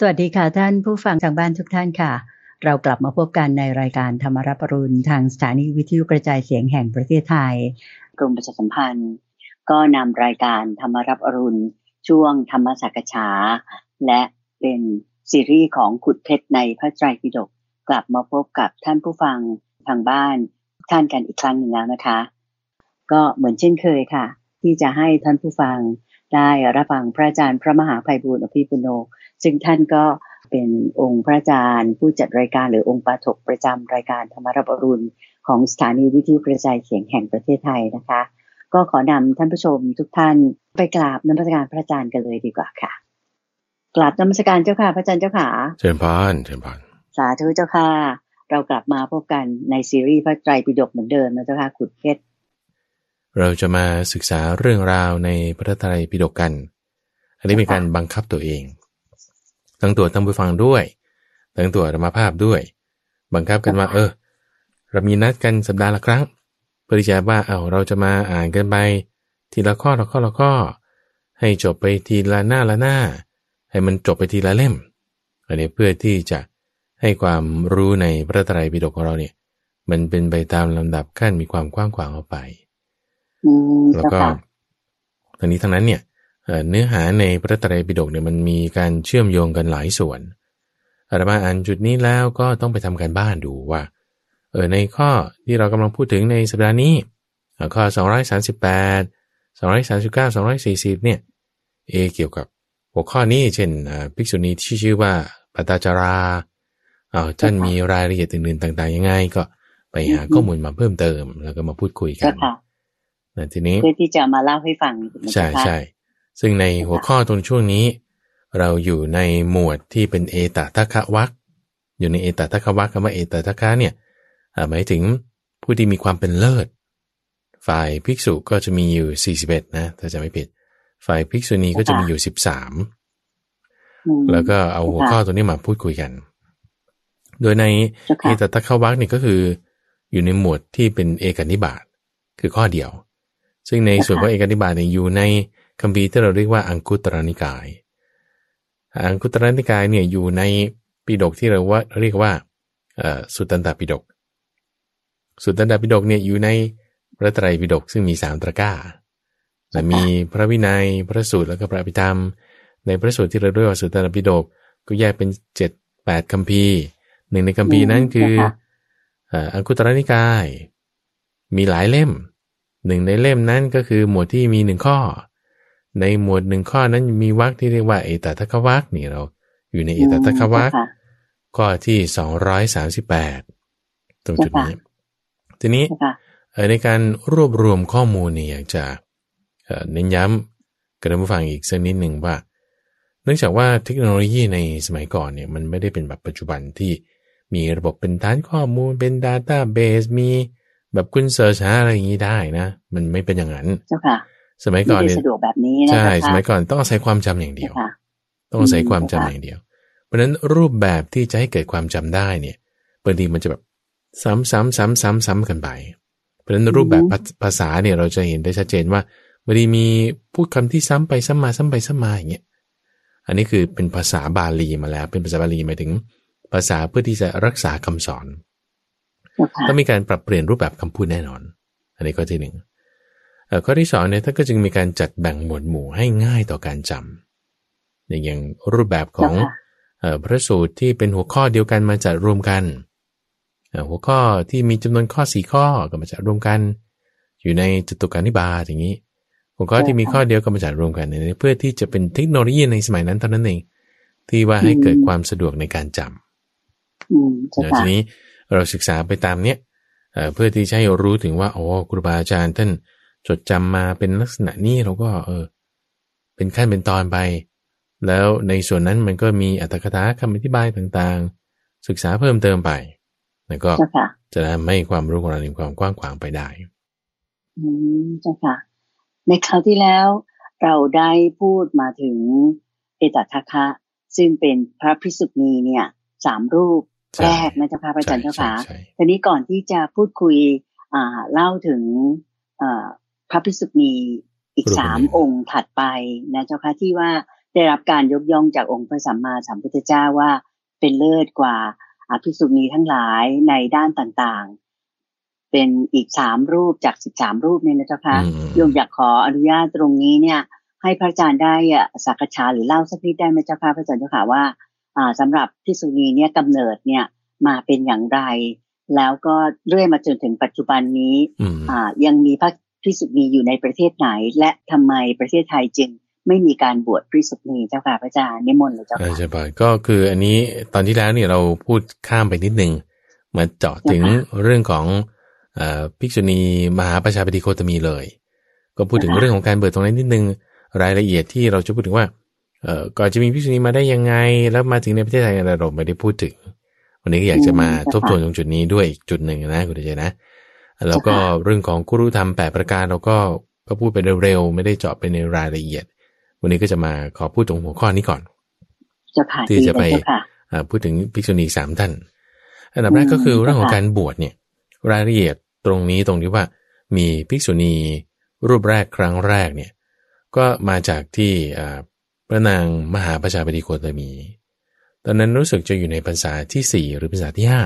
สวัสดีค่ะท่านผู้ฟังทางบ้านทุกท่านค่ะ เรากลับมาพบกันในรายการธรรมรับปรุณทางสถานีวิทยุกระจายเสียงแห่งประเทศไทย กรมประชาสัมพันธ์ ก็นำรายการธรรมรับอรุณช่วงธรรมสักษาและเป็นซีรีส์ของขุดเพชรในพระไตรปิฎกกลับมาพบกับท่านผู้ฟังทางบ้านท่านกันอีกครั้งหนึ่งแล้วนะคะ ก็เหมือนเช่นเคยค่ะ ที่จะให้ท่านผู้ฟังได้รับฟังพระอาจารย์พระมหาภัยบูร์อภิปุโน ซึ่งท่านก็เป็นองค์พระอาจารย์ ผู้จัดรายการหรือองค์ปาถกประจำรายการธรรมรับอรุณของสถานีวิทยุกระจายเสียงแห่งประเทศไทยนะคะ ก็ขอนำท่านผู้ชมทุกท่านไปกราบนมัสการพระอาจารย์กันเลยดีกว่าค่ะกราบนมัสการเจ้าค่ะพระอาจารย์เจ้าค่ะเชิญพานเชิญพานสาธุเจ้าค่ะเรากลับมาพบกันในซีรีส์พระไตรปิฎกเหมือนเดิมนะเจ้าค่ะขุดเพชรเราจะมาศึกษาเรื่องราวในพระไตรปิฎกกัน อันนี้เป็นการบังคับตัวเอง ทั้งตัวทั้งผู้ฟังด้วย ทั้งตัวธรรมภาพด้วย บังคับกันว่าเออ เรามีนัดกันสัปดาห์ละครั้ง เพื่อที่จะว่าเอาเราจะมาอ่านกันไป ทีละข้อละข้อละข้อ ให้จบไปทีละหน้าละหน้า ให้มันจบไปทีละเล่ม อันนี้เพื่อที่จะให้ความรู้ในพระไตรปิฎกของเราเนี่ย มันเป็นไปตามลำดับขั้นมีความกว้างขวางออกไป แล้วก็ทั้งนี้ทั้งนั้นเนี่ย เนื้อหาในพระไตรปิฎกเนี่ยมันมีการเชื่อมโยงกันหลายส่วนอาตมาอ่านจุดนี้แล้วก็ต้องไปทำการบ้านดูว่าเออในข้อที่เรากำลังพูดถึงในสัปดาห์นี้ข้อ 238 239 240 เนี่ยเอเกี่ยวกับหัวข้อนี้เช่นภิกษุณีที่ชื่อว่าปตาจาราเอาท่านมีรายละเอียดอื่นๆต่าง ๆ ยังไงก็ไปหาข้อมูลมาเพิ่มเติม แล้วก็มาพูดคุยกันนะทีนี้เพื่อที่จะมาเล่าให้ฟังใช่ใช่ ซึ่งในหัวข้อตรงช่วงนี้ เราอยู่ในหมวดที่เป็นเอตทัคคะวักอยู่ในเอตทัคคะวักคำว่าเอตทัคคะเนี่ยหมายถึงผู้ที่มีความเป็นเลิศ ฝ่ายภิกษุก็จะมีอยู่ 41 นะถ้าจะไม่ผิด ฝ่ายภิกษุณีก็จะมีอยู่ 13 แล้วก็เอาหัวข้อตัวนี้มาพูดคุยกัน โดยในเอตทัคคะวักนี่ก็คือ อยู่ในหมวดที่เป็นเอกนิบาตคือข้อเดียว ซึ่งในส่วนของเอกนิบาตเนี่ยอยู่ใน คำพีที่เราเรียกว่าอังคุตรนิกาย อังคุตรนิกายเนี่ยอยู่ในปิฎกที่เราว่าเรียกว่าสุตตันตปิฎกสุตตันตปิฎกเนี่ยอยู่ในพระไตรปิฎกซึ่งมีสามตะก้าแต่มีพระวินัยพระสูตรแล้วก็พระพิธรรม ในพระสูตรที่เราเรียกว่าสุตตันตปิฎกก็แยกเป็นเจ็ดแปดคำพีหนึ่งในคำพีนั้นคืออังคุตรนิกาย มีหลายเล่มหนึ่งในเล่มนั้นก็คือหมวดที่มีหนึ่งข้อ ในหมวดหนึ่งข้อนั้นมีวรรคที่เรียกว่าเอตทัควักนี่เรา อยู่ในเอตทัควักข้อที่สองร้อยสามสิบแปดตรงจุดนี้ ทีนี้ในการรวบรวมข้อมูลเนี่ยอยากจะเน้นย้ำกับท่านผู้ฟังอีกสักนิดหนึ่งว่า เนื่องจากว่าเทคโนโลยีในสมัยก่อนเนี่ยมันไม่ได้เป็นแบบปัจจุบันที่มีระบบเป็นฐานข้อมูลเป็นดัตต้าเบสมีแบบคุณเสิร์ชหาอะไรอย่างนี้ได้นะ มันไม่เป็นอย่างนั้นเจ้าค่ะ สมัยก่อนเนี่ยสะดวกแบบนี้ใช่สมัยก่อนต้องอาศัยความจำอย่างเดียว ต้องอาศัยความจำอย่างเดียว เพราะฉะนั้นรูปแบบที่จะให้เกิดความจำได้เนี่ยบางทีมันจะแบบซ้ำซ้ำซ้ำซ้ำซ้ำกันไป เพราะฉะนั้นรูปแบบภาษาเนี่ยเราจะเห็นได้ชัดเจนว่าบางทีมีพูดคำที่ซ้ำไปซ้ำมาซ้ำไปซ้ำมาอย่างเงี้ย อันนี้คือเป็นภาษาบาลีมาแล้ว เป็นภาษาบาลีหมายถึง ภาษาเพื่อที่จะรักษาคำสอน ต้องมีการปรับเปลี่ยนรูปแบบคำพูดแน่นอน อันนี้ก็ที่หนึ่ง ข้อที่สองเนี่ยท่านก็จึงมีการจัดแบ่งหมวดหมู่ให้ง่ายต่อการจำอย่างรูปแบบของพระสูตรที่เป็นหัวข้อเดียวกันมาจัดรวมกัน หัวข้อที่มีจำนวนข้อสี่ข้อก็มาจัดรวมกัน อยู่ในจตุการนิบาตอย่างนี้ หัวข้อที่มีข้อเดียวก็มาจัดรวมกันเพื่อที่จะเป็นเทคโนโลยีในสมัยนั้นเท่านั้นเอง ที่ว่าให้เกิดความสะดวกในการจำทีนี้เราศึกษาไปตามเนี้ยเพื่อที่จะให้รู้ถึงว่าโอ้ครูบาอาจารย์ท่าน จดจำมาเป็นลักษณะนี้เราก็เออ เป็นขั้นเป็นตอนไป แล้วในส่วนนั้นมันก็มีอัตถกถาคำอธิบายต่างๆ ศึกษาเพิ่มเติมไป แล้วก็จะทำให้ความรู้ของเรามีความกว้างขวางไปได้ อืมเจ้าค่ะ ในคราวที่แล้ว เราได้พูดมาถึงเอตทัคคะ ซึ่งเป็นพระพิสุณีเนี่ยสามรูปแรกนะเจ้าค่ะพระอาจารย์เจ้าค่ะทีนี้ก่อนที่จะพูดคุยอ่าเล่าถึงอ่า พระพิสุณีอีกสามองค์ถัดไปนะเจ้าค่ะที่ว่าได้รับการยกย่องจากองค์พระสัมมาสัมพุทธเจ้าว่าเป็นเลิศกว่าอภิสุณีทั้งหลายในด้านต่างๆ เป็นอีกสามรูปจากสิบสามรูปเนี่ยนะเจ้าค่ะโยมอยากขออนุญาตตรงนี้เนี่ย ให้พระอาจารย์ได้สักษาหรือเล่าสักนิดได้ไหมเจ้าค่ะพระอาจารย์เจ้าค่ะว่าอ่าสำหรับพิสุณีเนี่ยกำเนิดเนี่ยมาเป็นอย่างไร แล้วก็เรื่อยมาจนถึงปัจจุบันนี้อ่ายังมีพระ พิสุณีอยู่ในประเทศไหน และทำไมประเทศไทยจึงไม่มีการบวชพิสุณีเจ้าค่ะพระอาจารย์นิมนต์เลยเจ้าค่ะใช่ป่ะก็คืออันนี้ตอนที่แล้วเนี่ยเราพูดข้ามไปนิดนึงมาเจาะถึงเรื่องของภิกษุณีมหาประชาปฏิโคตมีเลย ก็พูดถึงเรื่องของการเบิดตรงนั้นนิดนึงรายละเอียดที่เราจะพูดถึงว่าเออก่อนจะมีภิกษุณีมาได้ยังไง แล้วมาถึงในประเทศไทยเราไม่ได้พูดถึง วันนี้ก็อยากจะมาทบทวนตรงจุดนี้ด้วยอีกจุดหนึ่งนะคุณเจนะ แล้วก็เรื่องของกุรุธรรมแปประการเราก็ก็พูดไปเร็วๆไม่ได้เจาะไปในรายละเอียด วันนี้ก็จะมาขอพูดตรงหัวข้อนี้ก่อนที่จะไปพูดถึงภิกษุณีสามท่าน อันดับแรกก็คือเรื่องของการบวชเนี่ย รายละเอียดตรงนี้ตรงที่ว่ามีภิกษุณีรูปแรกครั้งแรกเนี่ย ก็มาจากที่พระนางมหาประชาบดีโคตมี ตอนนั้นรู้สึกจะอยู่ในภาษาที่สี่หรือภาษาที่ห้า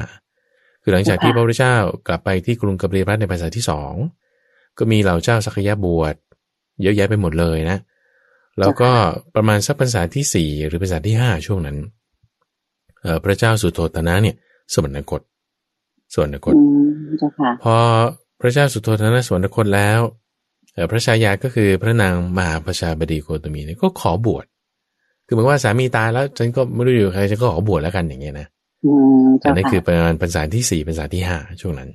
คือหลังจากที่พระพุทธเจ้ากลับไปที่กรุงกัปรีรัตในภาษาที่สองก็มีเหล่าเจ้าสักยะบวชเยอะแยะไปหมดเลยนะ แล้วก็ประมาณสักภาษาที่สี่หรือภาษาที่ห้าช่วงนั้นพระเจ้าสุโธตนะเนี่ยสวรรคตสวรรคตพอพระเจ้าสุโธทนะสวรรคตแล้วพระชายาก็คือพระนางมหาประชาบดีโคตมีเนี่ยก็ขอบวชคือเหมือนว่าสามีตายแล้วฉันก็ไม่รู้อยู่ใครฉันก็ขอบวชแล้วกันอย่างเงี้ยนะ อันนี้คือประมาณภาษาที่สี่ภาษาที่ห้าช่วงนั้น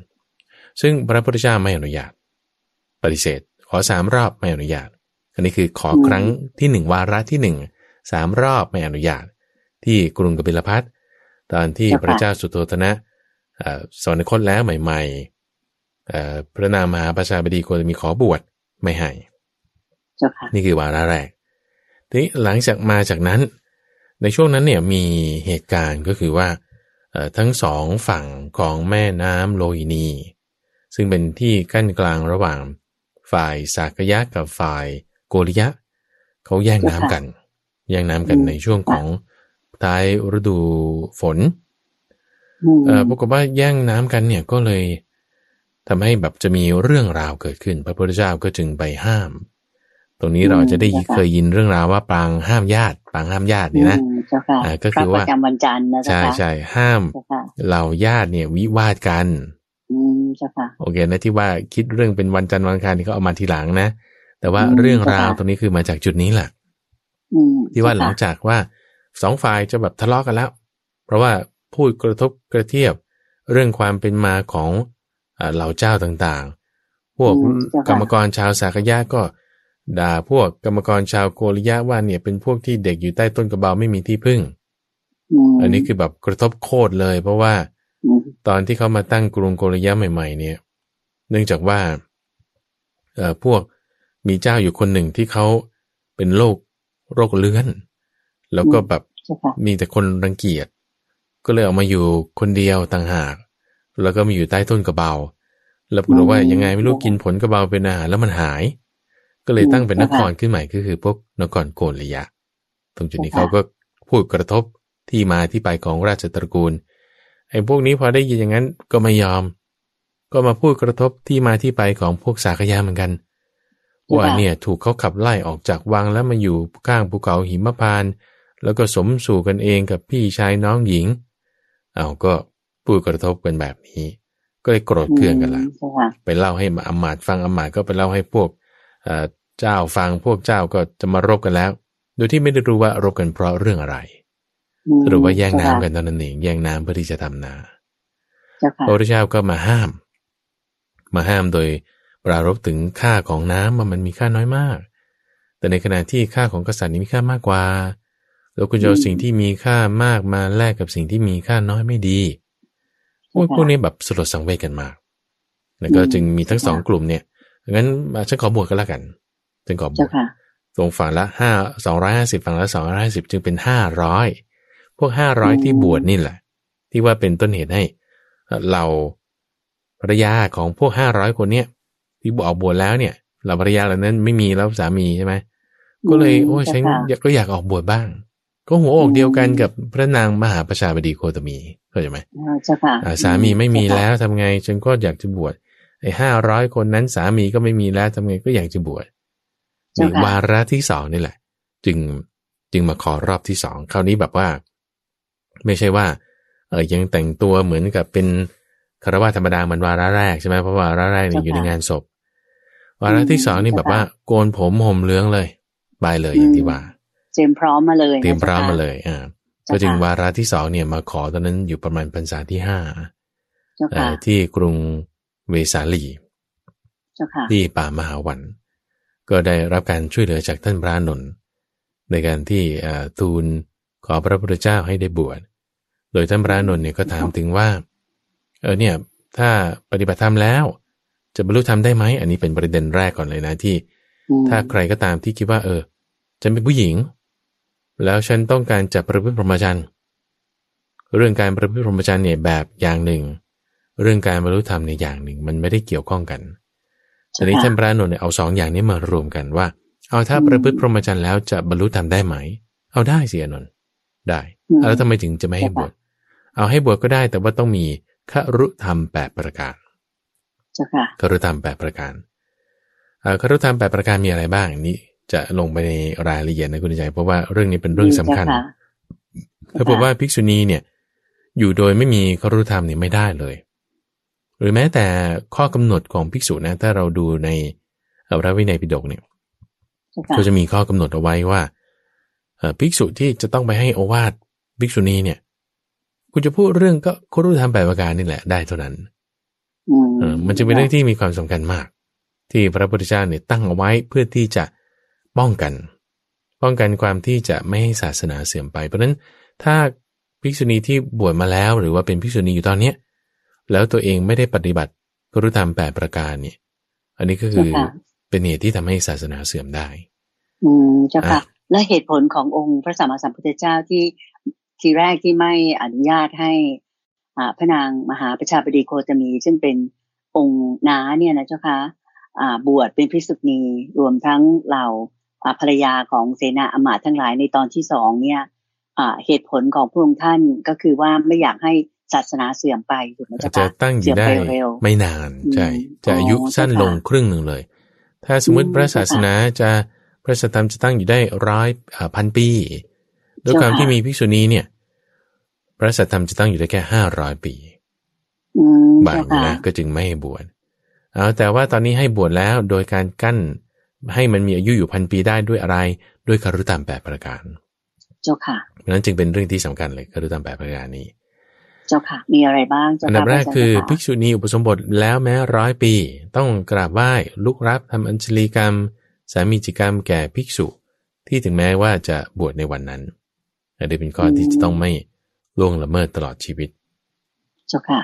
ซึ่งพระพุทธเจ้าไม่อนุญาต ปฏิเสธ ขอสามรอบไม่อนุญาต อันนี้คือขอครั้งที่หนึ่งวาระที่หนึ่งสามรอบไม่อนุญาต ที่กรุงกบิลพัทตอนที่พระเจ้าสุโธทนะสอนคตแล้วใหม่ๆพระนามมหาประชาบดีควรมีขอบวชไม่ให้นี่คือวาระแรก ทีนี้หลังจากมาจากนั้น ในช่วงนั้นเนี่ยมีเหตุการณ์ก็คือว่า ทั้งสองฝั่งของแม่น้ำโลหินี ซึ่งเป็นที่กั้นกลางระหว่าง ฝ่ายสากยะกับฝ่ายโกริยะ เขาแย่งน้ำกัน แย่งน้ำกันในช่วงของท้ายฤดูฝนเออปรากฏว่าแย่งน้ำกันเนี่ยก็เลยทำให้แบบจะมีเรื่องราวเกิดขึ้น พระพุทธเจ้าก็จึงไปห้ามต รงนี้เราจะได้เคยยินเรื่องราวว่าปางห้ามญาติปางห้ามญาตินี่นะก็คือว่าวันจันทร์นะใช่ใช่ห้ามเหล่าญาติเนี่ยวิวาทกันโอเคนะที่ว่าคิดเรื่องเป็นวันจันทร์วันอังคารนี่ก็เอามาทีหลังนะ แต่ว่าเรื่องราวตรงนี้คือมาจากจุดนี้แหละที่ว่าหลังจากว่าสองฝ่ายจะแบบทะเลาะกันแล้ว เพราะว่าพูดกระทบกระเทียบเรื่องความเป็นมาของเหล่าเจ้าต่างๆ พวกกรรมกรชาวสากยะก็ ด่าพวกกรรมกรชาวโกริยะว่าเนี่ยเป็นพวกที่เด็กอยู่ใต้ต้นกระเบาไม่มีที่พึ่ง อันนี้คือแบบกระทบโคตรเลย เพราะว่าตอนที่เขามาตั้งกรุงโกริยะใหม่ ๆ เนี่ย เนื่องจากว่าเอ่อพวกมีเจ้าอยู่คนหนึ่งที่เขาเป็นโรคโรคเลื้อน แล้วก็แบบมีแต่คนรังเกียจก็เลยออกมาอยู่คนเดียวต่างหาก แล้วก็มาอยู่ใต้ต้นกระเบา แล้วปรากฏว่ายังไงไม่รู้กินผลกระเบาเป็นอาหารแล้วมันหาย ก็เลยตั้งเป็นนครขึ้นใหม่ก็คือพวกนครโกนระยะ ตรงจุดนี้เขาก็พูดกระทบที่มาที่ไปของราชตระกูลไอ้พวกนี้พอได้ยินอย่างนั้นก็ไม่ยอม ก็มาพูดกระทบที่มาที่ไปของพวกสากยาเหมือนกันว่าเนี่ยถูกเขาขับไล่ออกจากวังแล้วมาอยู่ข้างภูเขาหิมพาน แล้วก็สมสู่กันเองกับพี่ชายน้องหญิง เอาก็พูดกระทบกันแบบนี้ ก็เลยโกรธเคืองกันละไปเล่าให้อมาตฟังอมาตก็ไปเล่าให้พวก เจ้าฟังพวกเจ้าก็จะมารบกันแล้ว โดยที่ไม่ได้รู้ว่ารบกันเพราะเรื่องอะไรสรุปว่าแย่งน้ำกันตอนนั้นเองแย่งน้ำเพื่อที่จะทำนาพระพุทธเจ้าก็มาห้าม มาห้ามโดยปรารบถึงค่าของน้ำมันมันมีค่าน้อยมาก แต่ในขณะที่ค่าของกษัตริย์นี้มีค่ามากกว่า แล้วคุณจะเอาสิ่งที่มีค่ามากมาแลกกับสิ่งที่มีค่าน้อยไม่ดีพวกพวกนี้แบบสลดสังเวชกันมาก แล้วก็จึงมีทั้งสองกลุ่มเนี่ย งั้นฉันขอบวกกันแล้วกันฉันขอบวกตรงฝั่งละห้าสองร้อยห้าสิบฝั่งละสองร้อยห้าสิบจึงเป็นห้าร้อยพวกห้าร้อยที่บวชนี่แหละ ที่ว่าเป็นต้นเหตุให้เราภรรยาของพวกห้าร้อยคนเนี้ยที่บวชบวชแล้วเนี่ย เราภรรยาเหล่านั้นไม่มีแล้วสามีใช่ไหมก็เลย โอ้ฉันก็อยากออกบวชบ้าง ก็หัวอกเดียวกันกับพระนางมหาประชาบดีโคตมีเข้าใจไหมสามีไม่มีแล้วทำไงฉันก็อยากจะบวช ไอ้ห้าร้อยคนนั้นสามีก็ไม่มีแล้วทำไงก็อยากจะบวชในวาระที่สองนี่แหละ จึงจึงมาขอรอบที่สองคราวนี้แบบว่า ไม่ใช่ว่าเออยังแต่งตัวเหมือนกับเป็นคารวะธรรมดาเหมือนวาระแรกใช่ไหมเพราะวาระแรกเนี่ยอยู่ในงานศพ วาระที่สองนี่แบบว่า โกนผมห่มเหลืองเลยบายเลยอย่างที่ว่า เตรียมพร้อมมาเลย เตรียมพร้อมมาเลยอ่าก็จึงวาระที่สองเนี่ยมาขอตอนนั้นอยู่ประมาณพรรษาที่ห้าที่กรุง เวสาลีที่ป่ามหาวัน ก็ได้รับการช่วยเหลือจากท่านพระนนท์ในการที่ทูลขอพระพุทธเจ้าให้ได้บวช โดยท่านพระนนท์เนี่ยก็ถามถึงว่า เออเนี่ย ถ้าปฏิบัติธรรมแล้ว จะบรรลุธรรมได้ไหม อันนี้เป็นประเด็นแรกก่อนเลยนะที่ ถ้าใครก็ตามที่คิดว่า เออฉันเป็นผู้หญิง แล้วฉันต้องการจะประพฤติพรหมจรรย์ เรื่องการประพฤติพรหมจรรย์เนี่ยแบบอย่างหนึ่ง เรื่องการบรรลุธรรมในอย่างหนึ่งมันไม่ได้เกี่ยวข้องกันทีนี้ท่านพระนนท์เนี่ยเอาสองอย่างนี้มารวมกันว่า เอาถ้าประพฤติพรหมจรรย์แล้วจะบรรลุธรรมได้ไหม เอาได้สิอนนท์ได้แล้วทำไมถึงจะไม่ให้บวชเอาให้บวชก็ได้แต่ว่าต้องมีครุธรรมแปดประการครุธรรมแปดประการครุธรรมแปดประการมีอะไรบ้างนี้ จะลงไปในรายละเอียดนะคุณใจ เพราะว่าเรื่องนี้เป็นเรื่องสำคัญถ้าบอกว่าภิกษุณีเนี่ย อยู่โดยไม่มีครุธรรมเนี่ยไม่ได้เลยห รือแม้แต่ข้อกำหนดของภิกษุนะถ้าเราดูในพระวินัยปิฎกเนี่ยก็จะมีข้อกำหนดเอาไว้ว่าภิกษุที่จะต้องไปให้โอวาทภิกษุณีเนี่ยคุณจะพูดเรื่องก็ครุธรรมแปดประการนี่แหละได้เท่านั้นมันจะเป็นเรื่องที่มีความสำคัญมาก ที่พระพุทธเจ้าเนี่ยตั้งเอาไว้เพื่อที่จะป้องกัน ป้องกันความที่จะไม่ให้ศาสนาเสื่อมไป เพราะฉะนั้นถ้าภิกษุณีที่บวชมาแล้ว หรือว่าเป็นภิกษุณีอยู่ตอนเนี้ย แล้วตัวเองไม่ได้ปฏิบัติกรุธรรมแปดประการเนี่ย อันนี้ก็คือเป็นเหตุที่ทำให้ศาสนาเสื่อมได้ อืมเจ้าค่ะ และเหตุผลขององค์พระสัมมาสัมพุทธเจ้าที่ทีแรกที่ไม่อนุญาตให้พระนางมหาประชาบดีโคตมี ซึ่งเป็นองค์น้าเนี่ยนะเจ้าค่ะบวชเป็นพิสุณีรวมทั้งเหล่าภรรยาของเสนาอมาตย์ทั้งหลายในตอนที่สองเนี่ยเหตุผลของพระองค์ท่านก็คือว่าไม่อยากให้ ศาสนาเสื่อมไปถูกไหมจ๊ะจะตั้งอยู่ได้ไม่นานใช่จะอายุสั้นลงครึ่งหนึ่งเลย ถ้าสมมติพระศาสนาจะพระสัทธรรมจะตั้งอยู่ได้ร้อยพันปีด้วยความที่มีภิกษุณีเนี่ย พระสัทธรรมจะตั้งอยู่ได้แค่ห้าร้อยปีบางนะก็จึงไม่ให้บวชเอาแต่ว่าตอนนี้ให้บวชแล้วโดยการกั้นให้มันมีอายุอยู่พันปีได้ด้วยอะไรด้วยคารุตามแปดประการ เจ้าค่ะเพราะนั้นจึงเป็นเรื่องที่สำคัญเลยคารุตามแปดประการนี้ เจ้าค่ะ มีอะไรบ้างอันดับแรกคือภิกษุณีอุปสมบทแล้วแม้ร้อยปี ต้องกราบไหว้ลุกรับทำอัญชลีกรรม สามีจิกรรมแก่ภิกษุ ที่ถึงแม้ว่าจะบวชในวันนั้นอันนี้เป็นข้อที่จะต้องไม่ล่วงละเมิดตลอดชีวิต เจ้าค่ะ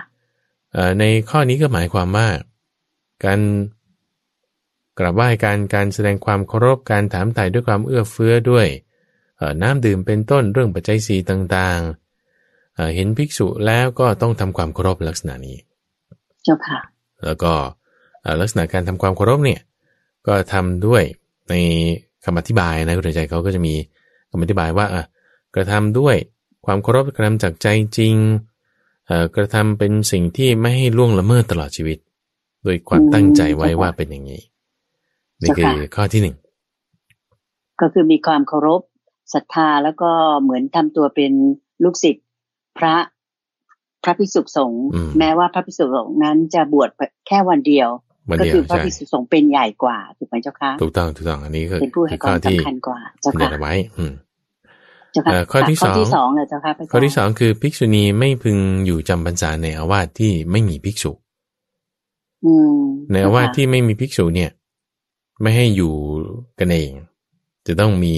ในข้อนี้ก็หมายความว่า การกราบไหว้การการแสดงความเคารพการถามไถ่ด้วยความเอื้อเฟื้อด้วยน้ำดื่มเป็นต้นเรื่องปัจจัยสีต่างๆ เห็นภิกษุแล้วก็ต้องทำความเคารพลักษณะนี้ เจ้าค่ะ แล้วก็ลักษณะการทำความเคารพเนี่ย ก็ทำด้วยในคำอธิบายนะคุณใจเขาก็จะมีคำอธิบายว่ากระทำด้วยความเคารพกระทำจากใจจริงกระทำเป็นสิ่งที่ไม่ให้ล่วงละเมิดตลอดชีวิต โดยความตั้งใจไว้ว่าเป็นอย่างนี้ นี่คือข้อที่หนึ่งก็คือมีความเคารพศรัทธาแล้วก็เหมือนทำตัวเป็นลูกศิษย์ พระพระภิกษุสงฆ์แม้ว่าพระภิกษุสงฆ์นั้นจะบวชแค่วันเดียว ก็คือพระภิกษุสงฆ์เป็นใหญ่กว่าถูกไหมเจ้าคะถูกต้องถูกต้องอันนี้คือเป็นผู้ให้ความสำคัญกว่าเจ้าค่ะไว้อืมข้อที่สองข้อที่สองเลยเจ้าค่ะข้อที่สองคือภิกษุณีไม่พึงอยู่จำพรรษาในอาวาสที่ไม่มีภิกษุในอาวาสที่ไม่มีภิกษุเนี่ย ไม่ให้อยู่กันเอง จะต้องมี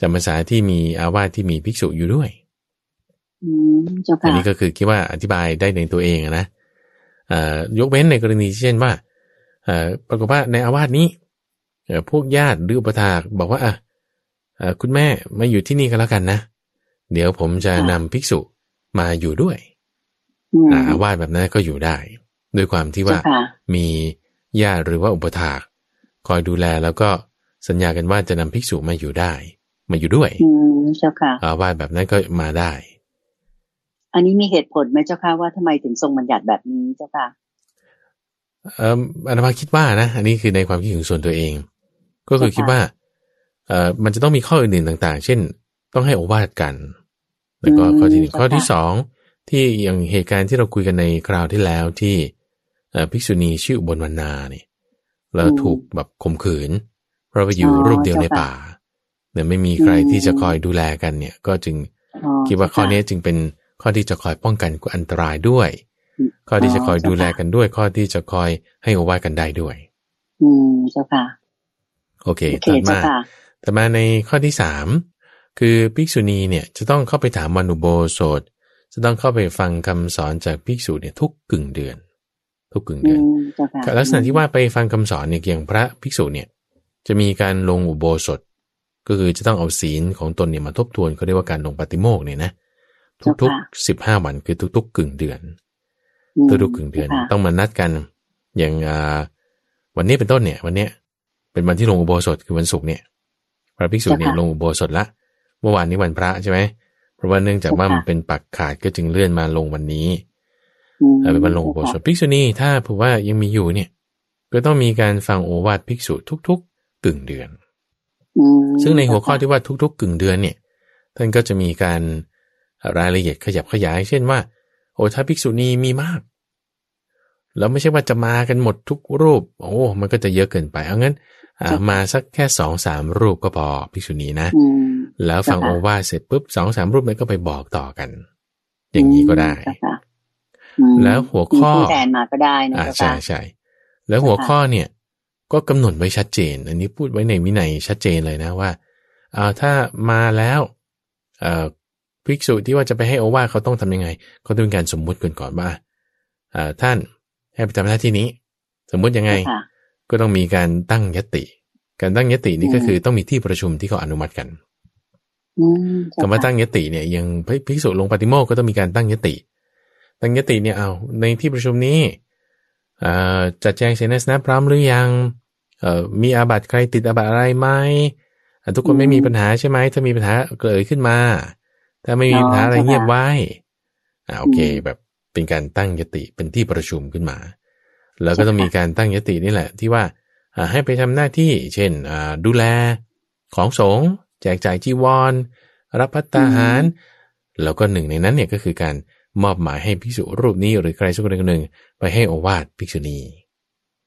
จำพรรษาที่มีอาวาสที่มีภิกษุอยู่ด้วย อันนี้ก็คือคิดว่าอธิบายได้ในตัวเองนะยกเว้นในกรณีเช่นว่าปรากฏว่าในอาวาสนี้พวกญาติหรืออุปถากบอกว่าอะคุณแม่มาอยู่ที่นี่กันแล้วกันนะ เดี๋ยวผมจะนำภิกษุมาอยู่ด้วยอาวาสแบบนั้นก็อยู่ได้ ด้วยความที่ว่ามีญาติหรือว่าอุปถาก คอยดูแลแล้วก็สัญญากันว่าจะนำภิกษุมาอยู่ได้ มาอยู่ด้วยอืมเจ้าค่ะอาวาสแบบนั้นก็มาได้ อันนี้มีเหตุผลไหมเจ้าค่ะว่าทำไมถึงทรงบัญญัติแบบนี้เจ้าค่ะเอ่ออาตมาคิดว่านะ อันนี้คือในความคิดของส่วนตัวเอง ก็คือคิดว่าเอ่อมันจะต้องมีข้ออื่นๆต่างๆ เช่น ต้องให้โอวาทกัน แล้วก็ข้อที่หนึ่งข้อที่สองที่อย่างเหตุการณ์ที่เราคุยกันในคราวที่แล้วที่เอ่อภิกษุณีชื่ออุบลวรรณาเนี่ยแล้วถูกแบบข่มขืน เพราะไปอยู่รูปเดียวในป่าเนี่ยไม่มีใครที่จะคอยดูแลกันเนี่ย ก็จึงคิดว่าข้อนี้จึงเป็น ข้อที่จะคอยป้องกันอันตรายด้วย ข้อที่จะคอยดูแลกันด้วย ข้อที่จะคอยให้โอวาทกันได้ด้วย อืมเจ้าค่ะโอเคโอเคต่อเจ้ามาค่ะต่อมาในข้อที่สามคือภิกษุณีเนี่ยจะต้องเข้าไปถามวันอุโบสถ จะต้องเข้าไปฟังคำสอนจากภิกษุเนี่ยทุกกึ่งเดือน ทุกกึ่งอืเดือนมเจ้าค่ะลักษณะที่ว่าไปฟังคำสอนเนี่ยอย่างพระภิกษุเนี่ย จะมีการลงอุโบสถ ก็คือจะต้องเอาศีลของตนเนี่ยมาทบทวนเขาเรียกว่าการลงปฏิโมกข์เนี่ยนะ ทุกๆสิบห้าวันคือทุกๆกึ่งเดือนอืมทุกๆกึ่งเดือนจ้าค่ะต้องมานัดกัน อย่างอ่าวันนี้เป็นต้นเนี่ย วันเนี้ยเป็นวันที่ลงอุโบสถคือวันศุกร์เนี่ย พระภิกษุเนี่ยลงอุโบสถละเมื่อวานนี้วันพระใช่ไหมเพราะว่าเนื่องจากว่ามันเป็นปักขาดก็จึงเลื่อนมาลงวันนี้อืมเอ่อเป็นวันลงอุโบสถภิกษุณีถ้าผูว่ายังมีอยู่เนี่ย ก็ต้องมีการฟังโอวาทภิกษุทุก ๆ กึ่งเดือนอืมซึ่งในหัวข้อที่ว่าทุก ๆ กึ่งเดือนเนี่ย ท่านก็จะมีการ รายละเอียดขยับขยาย เช่นว่า โอ้ถ้าภิกษุณีมีมาก แล้วไม่ใช่ว่าจะมากันหมดทุกรูป โอ้มันก็จะเยอะเกินไป เอางั้นอ่ามาสักแค่สองสามรูปก็พอภิกษุณีนะอืมแล้วฟังโอวาทเสร็จปุ๊บสองสามรูปนั้นก็ไปบอกต่อกัน อย่างนี้ก็ได้เจ้าค่ะอืมแล้วหัวข้อมีผู้แทนมาก็ได้นะอ่าเจ้าใช่ค่ะใช่แล้วหัวข้อเนี่ยก็กำหนดไว้ชัดเจน อันนี้พูดไว้ในวินัยชัดเจนเลยนะว่าอ่าถ้ามาแล้วเอ่อ ภิกษุที่ว่าจะไปให้โอวาทเขาต้องทำยังไง เขาต้องมีการสมมุติก่อนก่อนว่าอ่าท่านให้ไปทำหน้าที่นี้ สมมุติยังไงเจ้าค่ะก็ต้องมีการตั้งยติ การตั้งยตินี่ก็อืมคือต้องมีที่ประชุมที่เขาอนุมัติกันอืมเจ้คำว่าตั้งยติเนี่ยยังภิกษุลงปฏิโมกข์ก็ต้องมีการตั้งยติ ตั้งยติเนี่ยเอาในที่ประชุมนี้เอ่อจัดแจงเสนาสนะพร้อมหรือยังเอ่อมีอาบัติใครติดอาบัติอะไรไหมอะทุกคนไม่มีปัญหาใช่ไหมถ้ามีปัญหาเกิดขึ้นมา ถ้าไม่มีปัญหาอะไรเงียบไว้อ่าโอเค แบบเป็นการตั้งยติเป็นที่ประชุมขึ้นมา แล้วก็ต้องมีการตั้งยตินี่แหละ ที่ว่าอ่าให้ไปทำหน้าที่ เช่นอ่าดูแลของสงฆ์แจกจ่ายจีวร รับพัตตาหาร แล้วก็หนึ่งในนั้นเนี่ยก็คือการมอบหมายให้ภิกษุรูปนี้หรือใครสักคนหนึ่งไปให้โอวาทภิกษุณี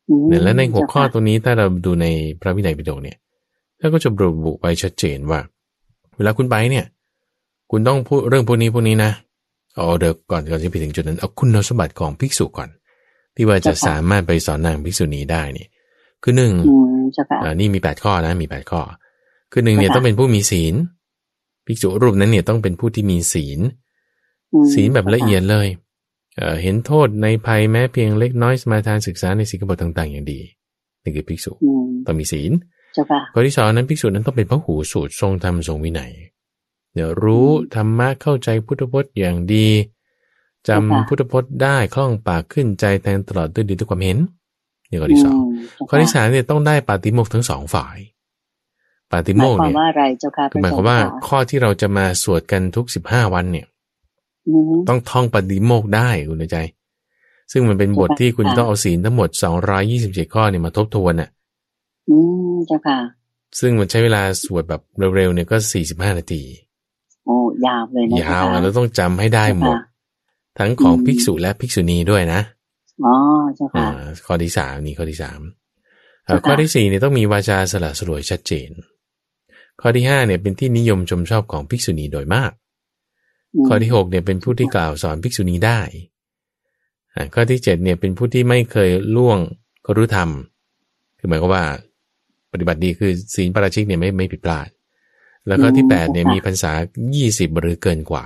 อืมเนี่ยและในหัวข้อเจ้าค่ะตรงนี้ถ้าเราดูในพระวินัยปิฎกเนี่ยท่านก็จะระบุไว้ชัดเจนว่า เวลาคุณไปเนี่ย คุณต้องพูดเรื่องพวกนี้พวกนี้นะเอาเดี๋ยวก่อนก่อนจะไปถึงจุดนั้นเอาคุณสมบัติของภิกษุก่อน ที่ว่าจะสามารถไปสอนนางภิกษุณีได้เนี่ยคือหนึ่งอืมเจ้าค่ะอ่านี่มีแปดข้อนะ มีแปดข้อ คือหนึ่งเนี่ยค่ะต้องเป็นผู้มีศีลภิกษุรูปนั้นเนี่ยต้องเป็นผู้ที่มีศีลอืมศีลแบบละเอียดเลยเอ่อเห็นโทษในภัยแม้เพียงเล็กน้อยสมาทานศึกษาในสิกขาบทต่างๆ อย่างดีนี่คือภิกษุอืมต้องมีศีลเจ้าค่ะข้อที่สองนั้นภิกษุนั้นต้องเป็นพระหูสูตรทรงธรรมทรงวินัย เดี๋ยวรู้ธรรมะเข้าใจพุทธพจน์อย่างดีจำค่ะพุทธพจน์ได้คล่องปากขึ้นใจแทงตลอดด้วยดีด้วยความเห็นนี่ข้อที่สองมเจ้าข้อที่สามเนี่ยต้องได้ปาติโมกข์ทั้งสองฝ่ายปาติหโมมายกข์ความเนี่ยว่าอะไรเจ้าค่ะคือหมายความว่าข้อที่เราจะมาสวดกันทุกสิบห้าวันเนี่ยอืมต้องท่องปฏิโมกข์ได้คุณใจ ซึ่งมันเป็นบทที่คุณค่ะต้องเอาศีลทั้งหมด227ข้อเนี่ยมาทบทวนน่ะ อืมเจ้าค่ะ ซึ่งมันใช้เวลาสวดแบบเร็วๆเนี่ยก็45นาที โอ้ยาวเลยนะยาวเจ้อะค่ะแล้วต้องจำให้ได้หมดค่ะทั้งของอืมภิกษุและภิกษุณีด้วยนะอ๋อเจ้าอ่าค่ะข้อที่สามนี่ข้อที่สามอ่าเจ้าค่ะข้อที่สี่เนี่ยต้องมีวาจาสละสลวยชัดเจน ข้อที่ห้าเนี่ยเป็นที่นิยมชมชอบของภิกษุณีโดยมากมข้อที่หกเนี่ยเป็นผู้ที่กล่าวสอนภิกษุณีได้อ่าข้อที่เจ็ดเนี่ยเป็นผู้ที่ไม่เคยล่วงกรุธรรม คือหมายความว่า ปฏิบัติดีคือศีลปาราชิกเนี่ยไม่ไม่ผิดพลาด แล้วก็ที่แปดเนี่ยมีพรรษายี่สิบหรือเกินกว่า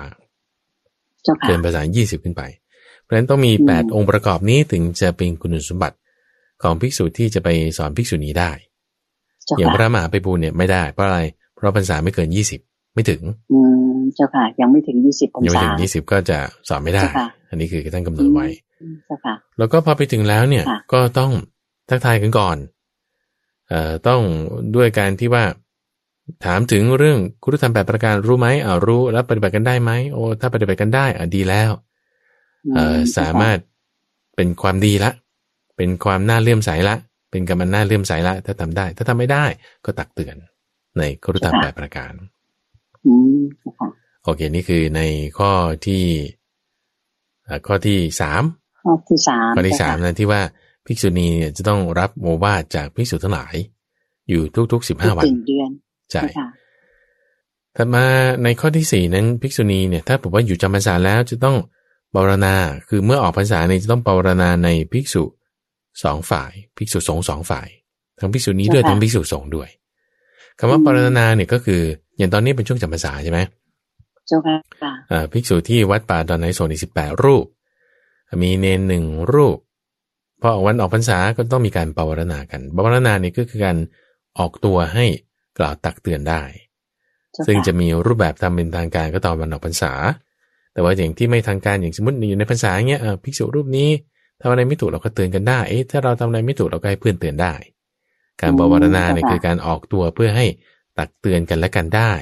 เจ้าค่ะเกินภาษายี่สิบขึ้นไป เพราะฉะนั้นต้องมีอืมแปดองค์ประกอบนี้ถึงจะเป็นคุณสมบัติของภิกษุที่จะไปสอนภิกษุณีได้เจ้าอย่างพค่ะระมหาไปบูลย์เนี่ยไม่ได้ เพราะอะไร เพราะพรรษาไม่เกินยี่สิบไม่ถึง อืมเจ้าค่ะ ยังไม่ถึงยี่สิบพรรยังไม่ษาถึงยี่สิบก็จะสอนไม่ได้เจ้าค่ะอันนี้คือท่านกำหนดไว้อืมเจ้าค่ะ แล้วก็พอไปถึงแล้วเนี่ยค่ะก็ต้องทักทายกันก่อน เอ่อต้องด้วยการที่ว่า ถามถึงเรื่องคุณธรรมแปดประการรู้ไหมอ่ารู้แล้วปฏิบัติกันได้ไหมโอ้ถ้าปฏิบัติกันได้อ่าดีแล้วเอ่อสามารถเป็นความดีละ เป็นความน่าเลื่อมใสละ เป็นกรรมน่าเลื่อมใสละ ถ้าทำได้ ถ้าทำไม่ได้ก็ตักเตือน ในครุธรรมแปดประการอืมค่ะโอเค นี่คือในข้อที่เอ่อข้อที่สามข้อที่สามข้อที่สามนะที่ว่าภิกษุณีเนี่ยจะต้องรับโอวาทจากภิกษุทั้งหลาย อยู่ทุกๆสิบห้าวันถึงเดือน ใช่ค่ะถัดมาในข้อที่สี่นั้นภิกษุณีเนี่ยถ้าบอกว่าอยู่จำพรรษาแล้วจะต้องปรณาคือเมื่อออกพรรษาเนี่ยจะต้องปรณาในภิกษุสองฝ่าย ภิกษุสงฆ์สองฝ่าย ทั้งภิกษุนี้ด้วยทั้งภิกษุสงฆ์ด้วยคำว่าปรณาเนี่ยก็คือ อย่างตอนนี้เป็นช่วงจำพรรษาใช่ไหมเจ้าค่ะค่ะเอ่อภิกษุที่วัดป่าดอนไหนโซนอีกสิบแปดรูป มีเนนหนึ่งรูปพอออกวันออกพรรษาก็ต้องมีการปวารณากันปวารณาเนี่ยก็คือการออกตัวให้ กล่าวตักเตือนได้เจ้าซึ่งค่ะจะมีรูปแบบทำเป็นทางการก็ตอนวันออกพรรษา แต่ว่าอย่างที่ไม่ทางการอย่างสมมติอยู่ในพรรษาเงี้ยเอ่อภิกษุรูปนี้ทำอะไรไม่ถูกเราก็เตือนกันได้ เอ๊ะถ้าเราทำอะไรไม่ถูกเราก็ให้เพื่อนเตือนได้ การบวรณาเนี่ยคือการออกตัวเพื่อให้ตักเตือนกันและกันได้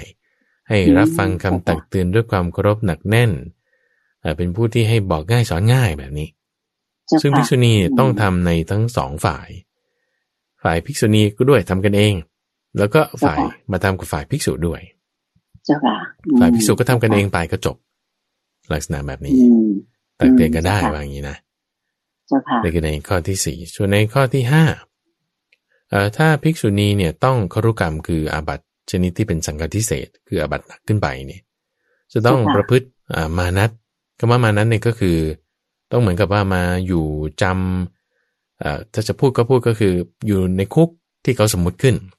ให้รับฟังคำตักเตือนด้วยความเคารพหนักแน่นเอ่อเป็นผู้ที่ให้บอกง่ายสอนง่ายแบบนี้เจ้าซึ่งค่ะภิกษุณีต้องทำในทั้งสองฝ่าย ฝ่ายภิกษุณีก็ด้วยทำกันเอง แล้วก็ฝ่ายมาทำกับฝ่ายภิกษุด้วย เจ้าค่ะอืมฝ่ายภิกษุก็ทำกันเองไปก็จบ ลักษณะแบบนี้อืมตักเตือนกันได้อืมว่าอย่างนี้นะเจ้าค่ะนี่คือในข้อที่สี่ส่วนในข้อที่ห้าเอ่อถ้าภิกษุณีเนี่ยต้องครุกรรมคืออาบัติชนิดที่เป็นสังฆทิเศษคืออาบัติหนักขึ้นไปเนี่ยจะต้องประพฤติอ่ามานัตคำว่ามานัตเนี่ยก็คือ ต้องเหมือนกับว่ามาอยู่จำเอ่อถ้าจะพูดก็พูดก็คืออยู่ในคุกที่เขาสมมุติขึ้นอื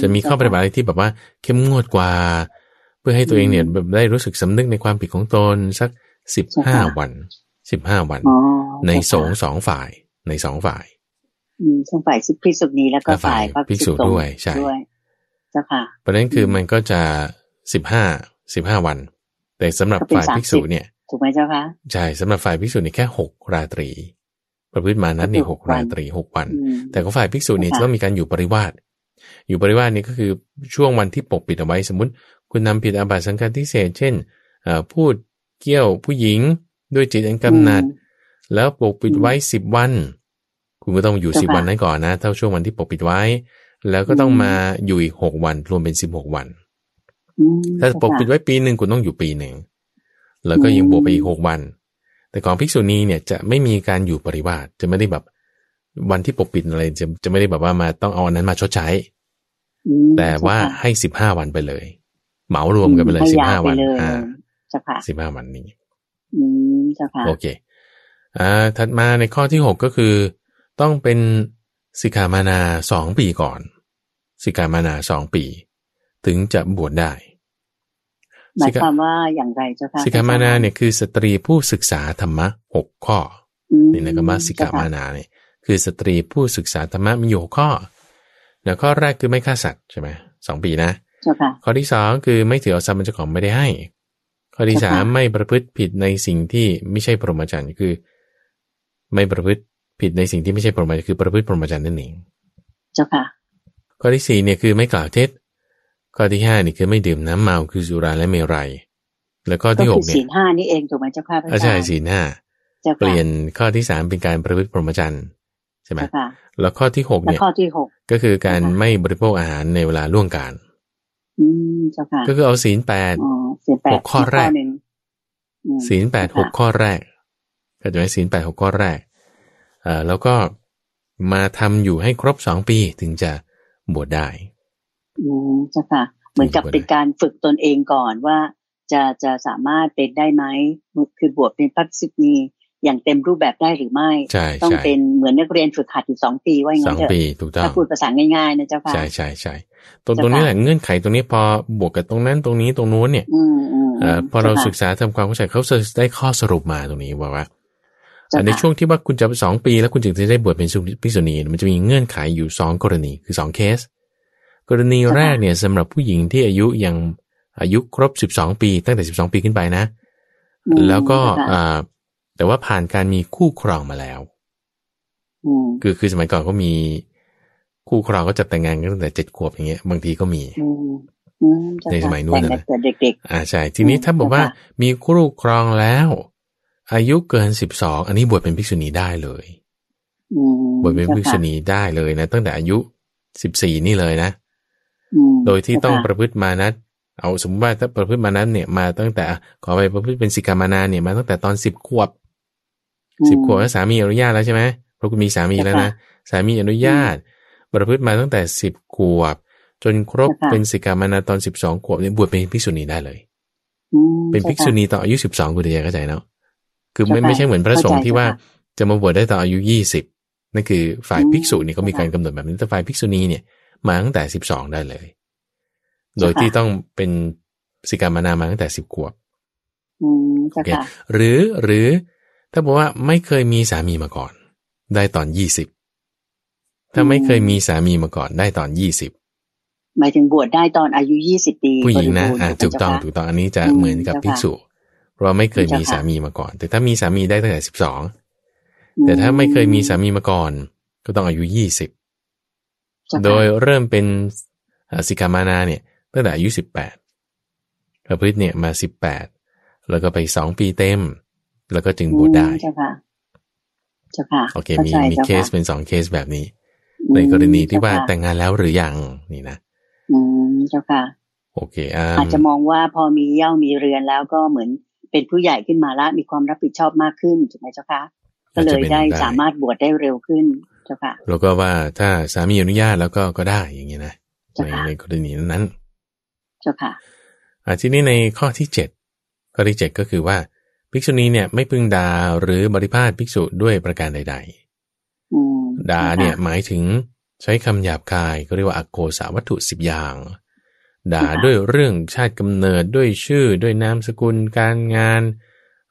จะมีข้อปฏิบัติอะไรที่แบบว่าเข้มงวดกว่า เพื่อให้ตัวเองเนี่ยแบบได้รู้สึกสำนึกในความผิดของตนสักสิบห้าวันสิบห้าวันอ๋อในเจ้าสค่ะงฆ์สองฝ่ายในสองฝ่ายอืมทั้งฝ่ายภิกษุณีแล้วก็และฝ่าฝ่ายยพระภิกษุสงฆ์ด้วยใช่ด้วยเจ้าค่ะเพราะฉะนั้นคือมันก็จะสิบห้าสิบห้าวัน แต่สำหรับก็เป็นฝ่ายภิกษุ30เนี่ยถูกไหมเจ้าค่ะใช่สำหรับฝ่ายภิกษุเนี่ยแค่หกราตรี ประพฤติมานั้นเนี่ยก็หคืกอวันราตรีหกวันอืมแต่ของฝ่ายภิกษุเนี่ยค่ะจะต้องมีการอยู่ปริวาส อยู่ปริวาสนี่ก็คือช่วงวันที่ปกปิดเอาไว้สมมติ คุณนำผิดอาบัติสังฆาทิเศษเช่นเอ่อพูดเกี่ยวผู้หญิงด้วยจิตอันกำหนัด แล้วปกปิดไว้สิบวัน คุณก็ต้องอยู่เจ้าสิบค่ะวันนั้นก่อนนะ เท่าช่วงวันที่ปกปิดไว้ แล้วก็ต้องมาอยู่อีกหกวัน รวมเป็นสิบหกวันอืมถ้าปกปิดไว้ปีหนึ่งคุณต้องอยู่ปีหนึ่งแล้วก็ยังบวกไปอีกหกวัน แต่ของภิกษุณีเนี่ยจะไม่มีการอยู่ปริวาสจะไม่ได้แบบวันที่ปกปิดอะไรจะจะไม่ได้แบบว่ามาต้องเอาอันนั้นมาชดใช้อืม แต่ว่าเจ้ค่ะให้สิบห้าวันไปเลย เหมารวมกันไปเลยให้สิบยาห้าวันไปเลยอ่าเจ้าค่ะสิบห้าวันนี้อืมเจ้าค่ะโอเคอ่าถัดมาในข้อที่หกก็คือ ต้องเป็นสิกขามานาสองปีก่อน สิกขามานาสองปี ถึงจะบวชได้หมายความว่าอย่างไรเจ้าค่ะสิกขามานาเนี่ยคือสตรีผู้ศึกษาธรรมะหกข้ออืมนี่นะคำว่าสิกขามานาเนี่ยคือสตรีผู้ศึกษาธรรมะมีอยู่หกข้อ แล้วข้อแรกคือไม่ฆ่าสัตว์ใช่ไหมสองปีนะเจ้าค่ะข้อที่สองคือไม่ถือเอาทรัพย์มันเจ้าของไม่ได้ให้ ข้อที่สามเจ้าค่ะไม่ประพฤติผิดในสิ่งที่ไม่ใช่พรหมจรรย์คือ ไม่ประพฤติผิดในสิ่งที่ไม่ใช่พรหมจรรย์คือประพฤติพรหมจรรย์นั่นเองเจ้าค่ะ ข้อที่สี่เนี่ยคือไม่กล่าวเท็จ ข้อที่ห้านี่คือไม่ดื่มน้ำเมาคือสุราและเมรัย แล้วข้อก็ที่หคืกอเนี่ศียลห้านี่เองถูกไหมเจ้าค่ะพระอาอาใช่จารย์ศีลห้าเจ้าค่ะเปลี่ยนข้อที่สามเป็นการประพฤติพรหมจรรย์ ใช่ไหมเจ้าค่ะแล้วข้อที่หกแล้วเนี่ยข้อที่หกก็คือการเจ้าค่ะไม่บริโภคอาหารในเวลาล่วงการอืมเจ้าค่ะก็คือเอาศีลแปดอ๋อศีลแปหดกข้อแรกหนึ่งอืมศีลแปดหกข้อแรกก็จะไหมศีลแปดหกข้อแรกเอ่อแล้วก็มาทำอยู่ให้ครบสองปีถึงจะบวชได้อืมเจ้าค่ะ เหมือนกับเป็นการฝึกตนเองก่อนว่าจะจะสามารถเป็นได้ไหมคือบวชเป็นพระสิกนี อย่างเต็มรูปแบบได้หรือไม่ใช่ต้องใช่เป็นเหมือนนักเรียนฝึกหัดอยู่สองปีว่าอย่างสอนั้งนเถอะปีถูกต้องถ้าพูดภาษาง่ายๆนะเจ้าค่ะใช่ใช่ใช่ตรงเจ้าตรงนี้ค่ะแหละเงื่อนไขตรงนี้พอบวกกับตรงนั้นตรงนี้ตรงนู้นเนี่ยอืมอืมเอ่อพอเราศึกจ้ค่ะษาทำความเข้าใจเขาจะได้ข้อสรุปมาตรงนี้ว่าว่าเจ้าค่ะในช่วงที่ว่าคุณจะสองปี แล้วคุณจึงจะได้บวชเป็นภิกษุณีมันจะมีเงื่อนไขอยู่สองกรณีคือสองเคส กรณีแรกเนี่ยสำหรับผู้หญิงที่อายุยังอายุครบสิบสองปี ตั้งแต่สิบสองปีขึ้นไปนะอืมแล้วก็เจ้าค่ะอ่า แต่ว่าผ่านการมีคู่ครองมาแล้วอืมคือคือสมัยก่อนเขามีคู่ครองก็จะแต่งงานกันตั้งแต่เจ็ดขวบอย่างเงี้ย บางทีก็มีอืมอืมเจ้าในค่ะสมัยนู้นแต่งน่ะแต่เด็กอ่าใช่ทีนี้ถ้าบอกว่าเจ้าค่ะมีคู่ครองแล้ว อายุเกินสิบสองอันนี้บวชเป็นภิกษุณีได้เลยๆอืมบวชเป็นภิกษุณีได้เลยนะ ตั้งแต่อายุสิบสี่นี่เลยนะอืมโดยที่ต้องปเจ้าค่ะระพฤติมานัดเอาสมมติว่าถ้าประพฤติมานัดเนี่ยมาตั้งแต่ขอไปประพฤติเป็นสิกขามานาเนี่ยมาตั้งแต่ตอนสิบขวบ สิบขวบแล้วสามีอนุญาตแล้วใช่ไหมเพราะคุณมีสามีแล้วนะสามีอนุญาตประพฤติมาตั้งแต่สิบขวบ จนครบเจ้าค่ะเป็นสิกขามานาตอนสิบสองขวบเนี่ยบวชเป็นภิกษุณีได้เลยอืมเป็นภิกษุจ้าค่ะณีตอนอายุสิบสองคุณเดียเข้าใจเนาะคือไม่เจ้าค่ะไม่ใช่เหมือนพระสงฆ์ที่ว่าเข้าใจจะมาบวชได้ตอนอายุยี่สิบนั่นคือฝ่ายอืมภิกษุนี่เขามีเจ้าค่ะการกำหนดแบบนี้แต่ฝ่ายภิกษุณีเนี่ยมาตั้งแต่สิบสองได้เลย โดยเจ้าค่ะที่ต้องเป็นสิกขามานามาตั้งแต่สิบขวบอืมเจ้าโอเคค่ะหรือหรือ ถ้าบอกว่าไม่เคยมีสามีมาก่อน ได้ตอนยี่สิบถ้าไม่เคยมีสามีมาก่อนได้ตอนยี่สิบหมายถึงบวชได้ตอนอายุยี่สิบปีผู้หญิงนะบริบูรณ์อ่าเจ้าถูกต้องค่ะถูกต้องอันนี้จะอืมเหมือนกับเจ้าค่ะภิกษุเพราะว่าไม่เคยมีเจ้าค่ะสามีมาก่อน แต่ถ้ามีสามีได้ตั้งแต่สิบสองแต่ถ้าไม่เคยมีสามีมาก่อน ก็ต้องอายุยี่สิบเจ้าค่ะโดยเริ่มเป็นอ่าสิกขามานาเนี่ยตั้งแต่อายุสิบแปดประพฤติเนี่ยมาสิบแปดแล้วก็ไปสองปีเต็ม แล้วก็จึงบวชได้อืมเจ้าค่ะเจ้าค่ะโอเคข้ามีใจมีจ้าเคสค่ะเป็นสองเคสแบบนี้อืมในกรณีที่ว่าเจ้ค่ะแต่งงานแล้วหรือยังนี่นะอืมเจ้าค่ะ โอเคอ่าอาจจะมองว่าพอมีเย่ามีเรือนแล้วก็เหมือนเป็นผู้ใหญ่ขึ้นมาละมีความรับผิดชอบมากขึ้นถูกไหมเจ้าคะก็เลยได้สามารถบวชได้เร็วขึ้นเจ้าค่ะแล้วก็ว่าถ้าสามีอนุญาตแล้วก็ก็ได้อย่างเงี้ยนะเจ้าในค่ะในกรณีนั้น เจ้าค่ะอ่าทีนี้ในข้อที่เจ็ดข้อที่เจ็ดก็คือว่า ภิกษุณีเนี่ยไม่พึงด่าหรือบริพาทภิกษุด้วยประการใดอืมๆด่าเนี่ยหมายถึงใช้คำหยาบคายก็เรียกว่าอโกสาวัตถุสิบอย่าง ด่าด้วยเรื่องชาติกำเนิดด้วยชื่อด้วยนามสกุลการงาน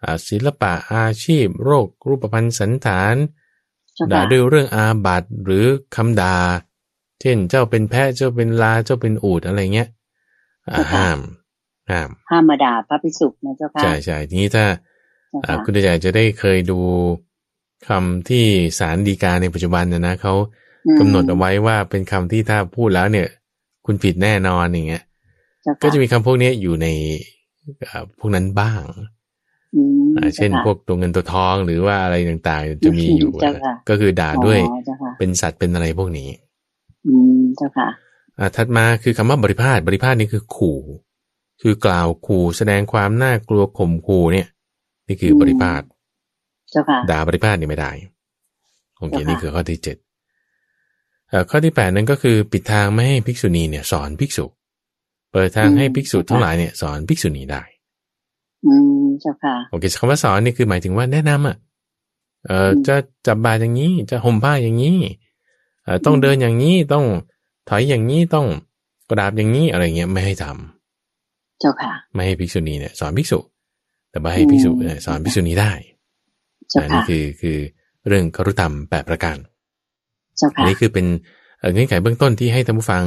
อ่าศิลปะอาชีพ โรครูปพันธ์สันฐานเจ้าด่าค่ะด้วยเรื่องอาบัตหรือคำด่าเช่นเจ้าเป็นแพะเจ้าเป็นลาเจ้าเป็นอูดอะไรเงี้ยอ่าห้ามห้ามห้ามมาด่าพระภิกษุนะเจ้าค่ะใช่ใช่ทีนี้ถ้า เจ้าอ่าค่ะคุณใจจะได้เคยดูคำที่ศาลฎีกาในปัจจุบันนะนะเขาอืมกำหนดเอาไว้ว่าเป็นคำที่ถ้าพูดแล้วเนี่ย คุณผิดแน่นอนอย่างเงี้ยเจ้าค่ก็จะมีคำพวกนี้อยู่ในอ่าพวกนั้นบ้างอืมอ่าเช่นจ้าค่ะพวกตัวเงินตัวทองหรือว่าอะไรต่างๆ จะมีอยู่เจ้าค่ะก็คือด่าด้วยอ๋อเจ้าค่ะเป็นสัตว์เป็นอะไรพวกนี้ อืมเจ้าค่ะอ่าถัดมาคือคำว่าบริพาทบริพาทนี่คือขู่ คือกล่าวขู่แสดงความน่ากลัวข่มขู่เนี่ย นี่คือมบริพาทเจ้าค่ะด่าบริพาทนี่ไม่ได้โอเคเจ้าค่ะนี่คือข้อที่เจ็ดเอ่อข้อที่แปดนั้นก็คือปิดทางไม่ให้ภิกษุณีเนี่ยสอนภิกษุ เปิดทางให้ภิกษุทั้งหลายเนี่ยสอนภิกษุณีได้ อืมเจ้าค่ะโอเคคำว่าสอนนี่คือหมายถึงว่าแนะนำอะเอ่ออมจะจับบาตรอย่างนี้ จะห่มผ้าอย่างนี้เอ่อต้องอืมเดินอย่างนี้ต้องถอยอย่างนี้ต้องกระดาบอย่างนี้อะไรเงี้ยไม่ให้ทำเจ้าค่ะ ไม่ให้ภิกษุณีเนี่ยสอนภิกษุ แต่ว่าให้ภิกษุเนี่ยสอนภิกษุณีได้เจ้าอันค่ะนี้คือคือเรื่องครุธรรมแปดประการเจ้าอันค่ะนี้คือเป็นเอ่อเงื่อนไขเบื้องต้นที่ให้ท่านผู้ฟัง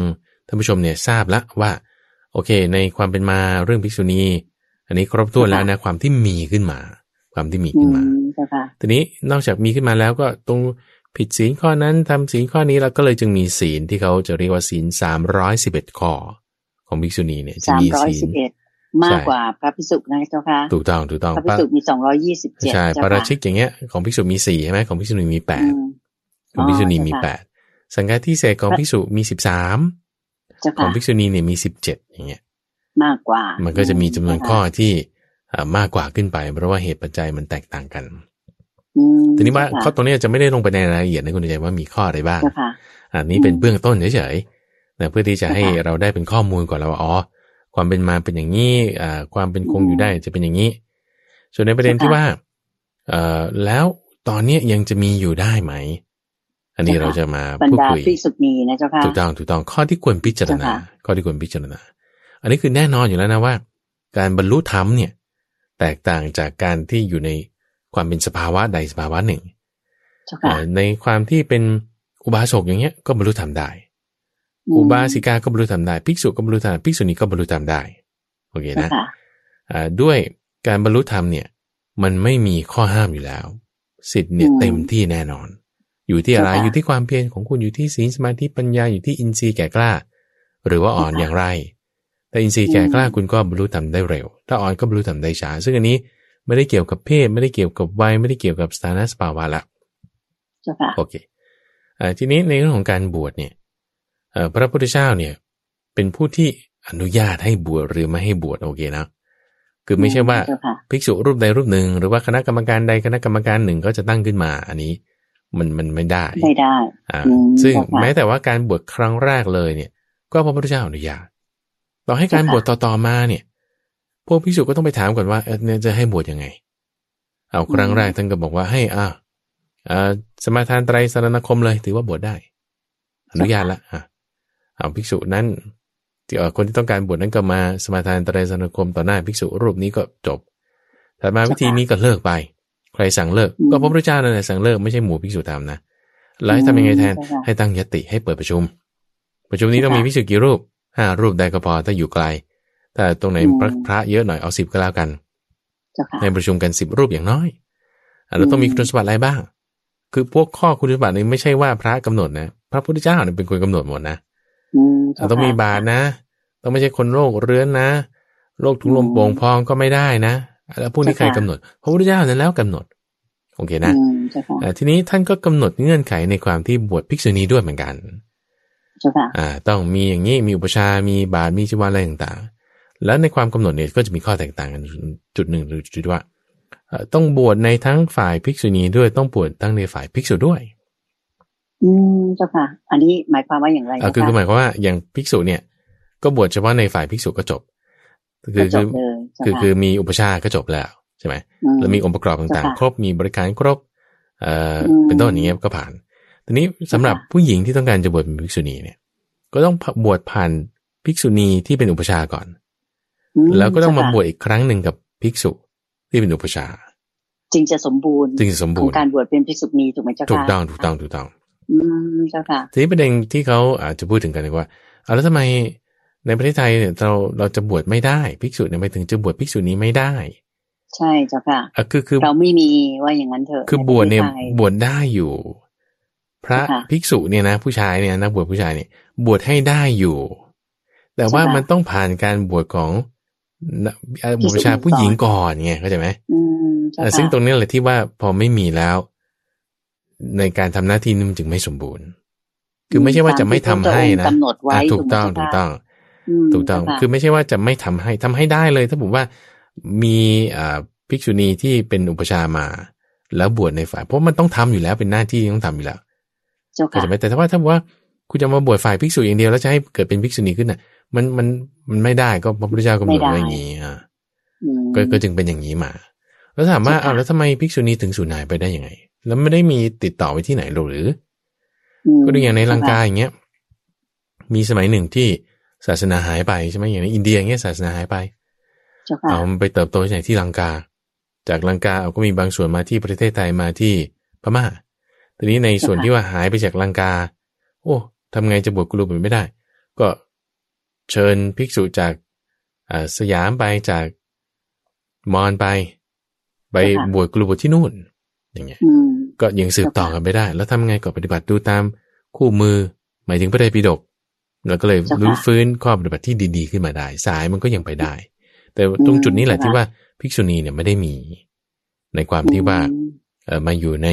ท่านผู้ชมเนี่ยทราบละว่า โอเค ในความเป็นมาเรื่องภิกษุณีอันนี้ครบถ้วนแล้วนะความที่มีขึ้นมา ความที่มีอืขึ้นมามเจ้าค่ะทีนี้นอกจากมีขึ้นมาแล้วก็ตรงผิดศีลข้อนั้นทำศีลข้อนี้แล้วก็เลยจึงมีศีลที่เขาจะเรียกว่าศีลสามร้อยสิบเอ็ดข้อของภิกษุณีเนี่ยจะสามมีร้อยศีลสิบเอ็ด มากกว่าพระภิกษุนะเจ้าค่ะถูกต้องถูกต้องพระภิกษุมีสองร้อยยี่สิบเจ็ดใช่เจ้าปาราค่ะชิกอย่างเงี้ยของภิกษุมีสี่ใช่ไหมของภิกษุณีมีแปดอืมของภิกษุณีอ๋อมีเจ้าค่ะแปดสังฆาทิเศษของภิกษุมีสิบสามเจ้าของค่ะภิกษุณีเนี่ยมีสิบเจ็ดอย่างเงี้ย มากกว่า มัมันก็จะมีจำนวนข้อที่เอ่อมากกว่าขึ้นไป เพราะว่าเหตุปัจจัยมันแตกต่างกันทีนี้ว่าข้อตรงนี้จะไม่ได้ลงไปในรายละเอียดนะคุณใจว่ามีข้ออะไรบ้างเจ้าค่ะอันนี้เป็นเบื้องต้นเฉยๆนะเพื่อที่จะให้ค่ะเราได้เป็นข้อมูลก่อนแล้วว่าอ๋อ ความเป็นมาเป็นอย่างนี้อ่าความเป็นคงอยู่ได้จะเป็นอย่างนี้ ส่วนในประเด็นที่ว่าเอ่อแล้วตอนเนี้ยยังจะมีอยู่ได้ไหม อันนี้เราจะมาบรรพูดดาคุยภิกษุณีนะเจ้าค่ะถูกต้องถูกต้องข้อที่ควรพิจารณาเจ้าค่ะข้อที่ควรพิจารณา อันนี้คือแน่นอนอยู่แล้วนะว่า การบรรลุธรรมเนี่ย แตกต่างจากการที่อยู่ในความเป็นสภาวะใดสภาวะหนึ่งเจ้าค่ะเอ่อในความที่เป็นอุบาสกอย่างเงี้ยก็บรรลุธรรมได้ อุบาสิกาก็บรรลุธรรมได้ ภิกษุก็บรรลุธรรมภิกษุณีก็บรรลุธรรมได้ โอเคเจ้านะค่ะอ่าด้วยการบรรลุธรรมเนี่ย มันไม่มีข้อห้ามอยู่แล้ว สิทธิ์เนี่ยอืมเต็มที่แน่นอน อยู่ที่อะไร อยู่ที่ความเพียรของคุณ อยู่ที่ศีลสมาธิปัญญา อยู่ที่อินทรีย์แก่กล้า หรือว่าอ่อนอย่างไร แต่อินทรีย์แก่กล้าคุณก็บรรลุทำได้เร็ว ถ้าอ่อนก็บรรลุทำได้ช้า ซึ่งอันนี้ไม่ได้เกี่ยวกับเพศ ไม่ได้เกี่ยวกับวัย ไม่ได้เกี่ยวกับสถานะสภาวะละ โอเคทีนี้ในเรื่องของการบวชเนี่ย พระพุทธเจ้าเนี่ยเป็นผู้ที่อนุญาตให้บวชหรือไม่ให้บวชโอเคนะคือไม่ใช่ว่าภิกษุรูปใดรูปหนึ่ง หรือว่าคณะกรรมการใดคณะกรรมการหนึ่งก็จะตั้งขึ้นมาอันนี้มันมันไม่ได้ไม่ได้อ่าซึ่งแม้แต่ว่าการบวชครั้งแรกเลยเนี่ย ก็พระพุทธเจ้าอนุญาตต่อให้การบวชต่อๆมาเนี่ย พวกภิกษุก็ต้องไปถามก่อนว่าเนี่ยจะให้บวชยังไง เอาครั้งแรกท่านก็บอกว่าให้อ่าอ่าสมาทานไตรสรณคมเลยถือว่าบวชได้ อนุญาตละอ่า เอาภิกษุนั้นที่คนที่ต้องการบวชนั้นก็มาสมาทานตรัยสนคมต่อหน้าภิกษุรูปนี้ก็จบแต่มาวิธีนี้ก็เลิกไป ใครสั่งเลิก ก็พระพุทธเจ้านั่นแหละสั่งเลิกไม่ใช่หมู่ภิกษุตามนะแล้วให้ทำยังไงแทนให้ตั้งยติให้เปิดประชุม ประชุมนี้ต้องมีภิกษุกี่รูปห้ารูปได้ก็พอถ้าอยู่ไกล แต่ตรงไหนพระเยอะหน่อยเอาสิบก็แล้วกันในประชุมกันสิบรูปอย่างน้อยเราต้องมีคุณสมบัติอะไรบ้าง คือพวกข้อคุณสมบัตินี้ไม่ใช่ว่าพระกำหนดนะ พระพุทธเจ้าเนี่ยเป็นคนกำหนดหมดนะ ต้องมีบาทนะ ต้องไม่ใช่คนโรคเรื้อนนะโรคถุงลมโป่งพองก็ไม่ได้นะแล้วพวกนี้ใครกำหนด พระพุทธเจ้านั้นแล้วกำหนด โอเคนะทีนี้ท่านก็กำหนดเงื่อนไขในความที่บวชภิกษุณีด้วยเหมือนกันอ่า ต้องมีอย่างนี้มีอุปชา มีบาทมีชีวาอะไรต่างๆ แล้วในความกำหนดเนี่ยก็จะมีข้อแตกต่างกันจุดหนึ่งหรือจุดว่าต้องบวชในทั้งฝ่ายภิกษุณีด้วยต้องบวชทั้งในฝ่ายภิกษุด้วย อืมเจ้าค่ะ อันนี้หมายความว่าอย่างไรอ่าคือคือหมายความว่าอย่างภิกษุเนี่ย ก็บวชเฉพาะในฝ่ายภิกษุก็จบ คือคือคือคือมีอุปชาก็จบแล้วใช่ไหมแล้วมีองค์ประกอบต่างๆ ครบมีบริการครบเอ่อเป็นต้นอย่างเงี้ยก็ผ่านทีนี้สำหรับผู้หญิงที่ต้องการจะบวชเป็นภิกษุณีเนี่ย ก็ต้องบวชผ่านภิกษุณีที่เป็นอุปชาก่อน แล้วก็ต้องมาบวชอีกครั้งหนึ่งกับภิกษุที่เป็นอุปชาจึงจะสมบูรณ์จึงจะสมบูรณ์การบวชเป็นภิกษุณีถูกไหมเจ้าค่ะถูกต้องถูกต้องถูกต้อง อืมเจ้าค่ะทีนี้ประเด็นที่เขาอาจจะพูดถึงกันว่าเอาแล้วทำไมในประเทศไทยเนี่ยเราเราจะบวชไม่ได้ภิกษุเนี่ยไปถึงจะบวชภิกษุนี้ไม่ได้ ใช่เจ้าค่ะอะคือคือเราไม่มีว่าอย่างนั้นเถอะคือบวชเนี่ยบวชได้อยู่ พระภิกษุเนี่ยนะ ผู้ชายเนี่ยนักบวชผู้ชายเนี่ย บวชให้ได้อยู่ แต่ว่ามันต้องผ่านการบวชของบุชาผู้หญิงก่อนไงเข้าใจไหมซึ่งตรงนี้แหละที่ว่าพอไม่มีแล้ว ในการทำหน้าที่นึงจึงไม่สมบูรณ์ คือไม่ใช่ว่าจะไม่ทำให้นะถูกต้องถูกต้องถูกต้องคือไม่ใช่ว่าจะไม่ทำให้ทำให้ได้เลย ถ้าผมว่ามีอ่าภิกษุณีที่เป็นอุปชามา แล้วบวชในฝ่ายเพราะมันต้องทำอยู่แล้วเป็นหน้าที่ต้องทำอยู่แล้วเข้าใจไหมแต่ถ้าว่าถ้าว่าคุณจะมาบวชฝ่ายภิกษุอย่างเดียวแล้วจะให้เกิดเป็นภิกษุณีขึ้นน่ะ มันมันมันไม่ได้ก็พระพุทธเจ้ากำหนดไว้อย่างนี้อะก็ก็จึงเป็นอย่างนี้มา แล้วถามว่าอ้าวแล้วทำไมภิกษุณีถึงสูญหายไปได้ยังไง แล้วไม่ได้มีติดต่อไปที่ไหนหรือ ก็ดูอย่างในลังกาอย่างเงี้ย มีสมัยหนึ่งที่ศาสนาหายไปใช่ไหมอย่างในอินเดียอย่างเงี้ยศาสนาหายไปเอาไปเติบโตที่ไหนที่ลังกา จากลังกาเอาก็มีบางส่วนมาที่ประเทศไทยมาที่พม่าทีนี้ในส่วนที่ว่าหายไปจากลังกา โอ้ทำไงจะบวชกลุ่มไม่ได้ ก็เชิญภิกษุจากสยามไปจากมอนไป ไปบวชกลุ่มที่นู่น อย่างเงี้ยก็ยังสืบต่อกันไม่ได้ แล้วทำไงก็ปฏิบัติดูตามคู่มือ หมายถึงพระไตรปิฎกแล้วก็เลยรู้ฟื้นข้อปฏิบัติที่ดีๆขึ้นมาได้ สายมันก็ยังไปได้ แต่ตรงจุดนี้แหละที่ว่าภิกษุณีเนี่ยไม่ได้มี ในความที่ว่าเออมาอยู่ใน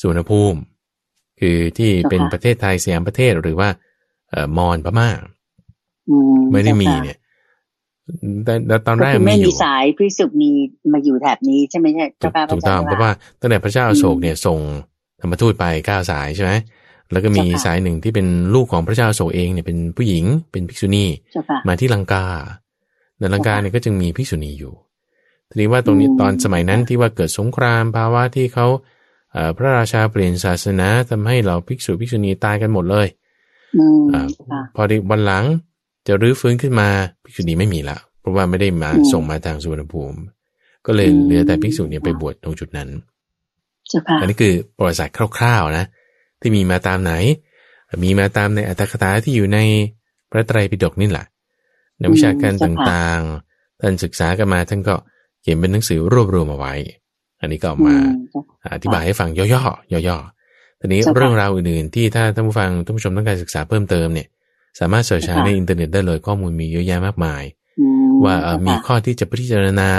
สุวรรณภูมิ คือที่เป็นประเทศไทยสยามประเทศหรือว่าเออมอญพม่าไม่ได้มีเนี่ย แต่ตอนแรกมีอยู่สายพิสุณีมาอยู่แถบนี้ใช่ไหมใช่ถูกต้องเพราะว่าตั้งแต่พระเจ้าอโศกเนี่ยส่งธรรมทูตไปเก้าสายใช่ไหมแล้วก็มีสายหนึ่งที่เป็นลูกของพระเจ้าโศกเองเนี่ยเป็นผู้หญิงเป็นภิกษุณีมาที่ลังกาในลังกาเนี่ยก็จึงมีภิกษุณีอยู่ทีนี้ว่าตรงนี้ตอนสมัยนั้นที่ว่าเกิดสงครามภาวะที่เขาพระราชาเปลี่ยนศาสนาทำให้เราภิกษุภิกษุณีตายกันหมดเลยอพอดีวันหลัง จะรื้อฟื้นขึ้นมาภิกษุณีไม่มีละ เพราะว่าไม่ได้มาส่งมาทางสุวรรณภูมิ ก็เลยเหลือแต่ภิกษุเนี่ยไปบวชตรงจุดนั้นอันนี้คือประวัติศาสตร์คร่าวๆนะ ที่มีมาตามไหน มีมาตามในอัตถกถาที่อยู่ในพระไตรปิฎกนี่แหละในวิชาการต่างๆท่านศึกษากันมาท่านก็เขียนเป็นหนังสือรวบรวมมาไว้ อันนี้ก็ออกมาอธิบายให้ฟังย่อๆย่อๆทีนี้เรื่องราวอื่นๆที่ถ้าท่านผู้ฟังท่านผู้ชมต้องการศึกษาเพิ่มเติมเนี่ย สามารถเสิร์ชหาในอินเทอร์เน็ตได้เลยข้อมูลมีเยอะแยะมากมาย ว่ามีข้อที่จะพิจารณา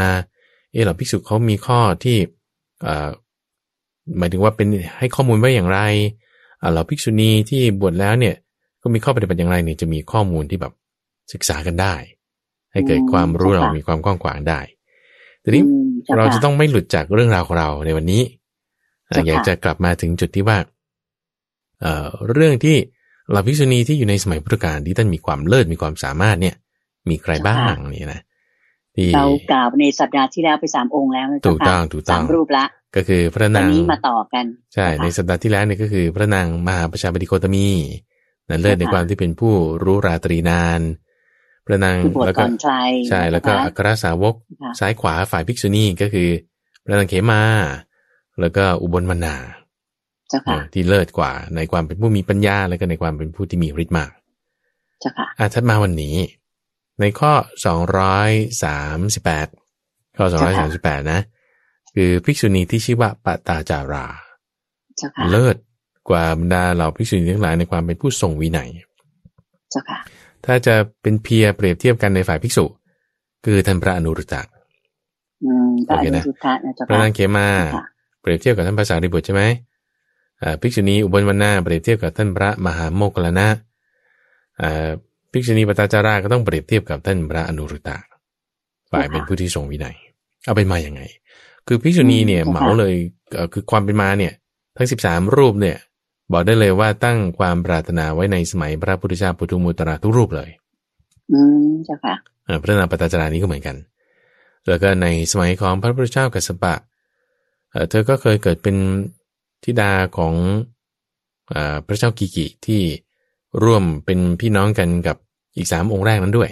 เออหรอภิกษุเขามีข้อที่หมายถึงว่าเป็นให้ข้อมูลไว้อย่างไรเราภิกษุณีที่บวชแล้วเนี่ยก็มีข้อปฏิบัติอย่างไรเนี่ยจะมีข้อมูลที่แบบศึกษากันได้ ให้เกิดความรู้เรามีความกว้างขวางได้ทีนี้เราจะต้องไม่หลุดจากเรื่องราวของเราในวันนี้ อยากจะกลับมาถึงจุดที่ว่าเอ่อเรื่องที่ เราภิกษุณีที่อยู่ในสมัยพุทธกาลที่ท่านมีความเลิศมีความสามารถเนี่ย มีใครบ้างนี่นะที่เรากล่าวในสัปดาห์ที่แล้วไปสามองค์แล้วถูกต้องถูกต้องสามรูปละ ก็คือพระนางนี้มาต่อกัน ใช่ ในสัปดาห์ที่แล้วเนี่ยก็คือ พระนางมหาประชาบดีโคตมีนั่นเลิศในความที่เป็นผู้รู้ราตรีนาน พระนางแล้วก็ใช่แล้วก็อัครสาวกซ้ายขวาฝ่ายภิกษุณีก็คือ พระนางเขมา แล้วก็อุบลมนา ที่เลิศกว่าในความเป็นผู้มีปัญญา แล้วก็ในความเป็นผู้ที่มีฤทธิ์มากจ้าค่ะอะทัดมาวันนี้ ในข้อสองร้อยสามสิบแปดข้อสองร้อยสามสิบแปดนะ คือภิกษุณีที่ชื่อว่าปตาจาราเลิศกว่าบรรดาเหล่าภิกษุณีทั้งหลายในความเป็นผู้ทรงวินัยเจ้าค่ะถ้าจะเป็นเพียเปรียบเทียบกันในฝ่ายภิกษุ คือท่านพระอนุรุตตะโอเคนะพระนางเขมาเปรียบเทียบกับท่านภาษาริบุตรใช่ไหม ภิกษุณีอุบลวรรณาเปรียบเทียบกับท่านพระมหาโมกขลานะภิกษุณีปตาจาราก็ต้องเปรียบเทียบกับท่านพระอนุรุตตะฝ่ายเป็นผู้ที่ทรงวินัย เอาเป็นมาอย่างไง คือภิกษุณีเนี่ยเหมาเลยคือความเป็นมาเนี่ยทั้งสิบสามรูปเนี่ยบอกได้เลยว่าตั้งความปรารถนาไว้ในสมัยพระพุทธเจ้าปุถุมุตระทุกรูปเลย อืมเจ้าค่ะพระนามปตาจารานี้ก็เหมือนกัน แล้วก็ในสมัยของพระพุทธเจ้ากัสปะเธอก็เคยเกิดเป็น ธิดาของอพระเจ้ากิกิที่ร่วมเป็นพี่น้องกันกับอีกสามองค์แรกนั้นด้วย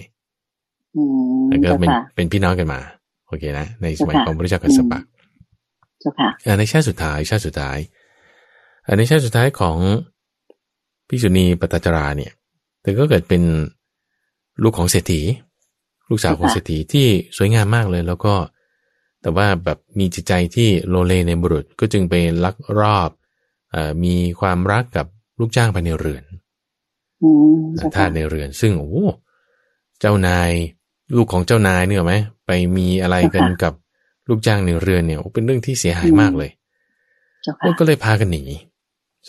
แล้วก็เป็นเป็นพี่น้องกันมา โอเคนะ ในสมัยของพระเจ้ากัสสปะในชาติสุดท้ายชาติสุดท้ายในชาติสุดท้ายของพิษุณีปตจราเนี่ยเธอก็เกิดเป็นลูกของเศรษฐี ลูกสาวของเศรษฐีที่สวยงามมากเลย แล้วก็ แต่ว่าแบบมีจิตใจที่โลเลในบุรุษก็จึงไปลักรอบอมีความรักกับลูกจ้างภายในเรือนท่าในเรือน ซึ่งโอ้เจ้านายลูกของเจ้านายเนี่ยไหมไปมีอะไรกันกับลูกจ้างในเรือนเนี่ยเป็นเรื่องที่เสียหายมากเลยก็เลยพากันหนี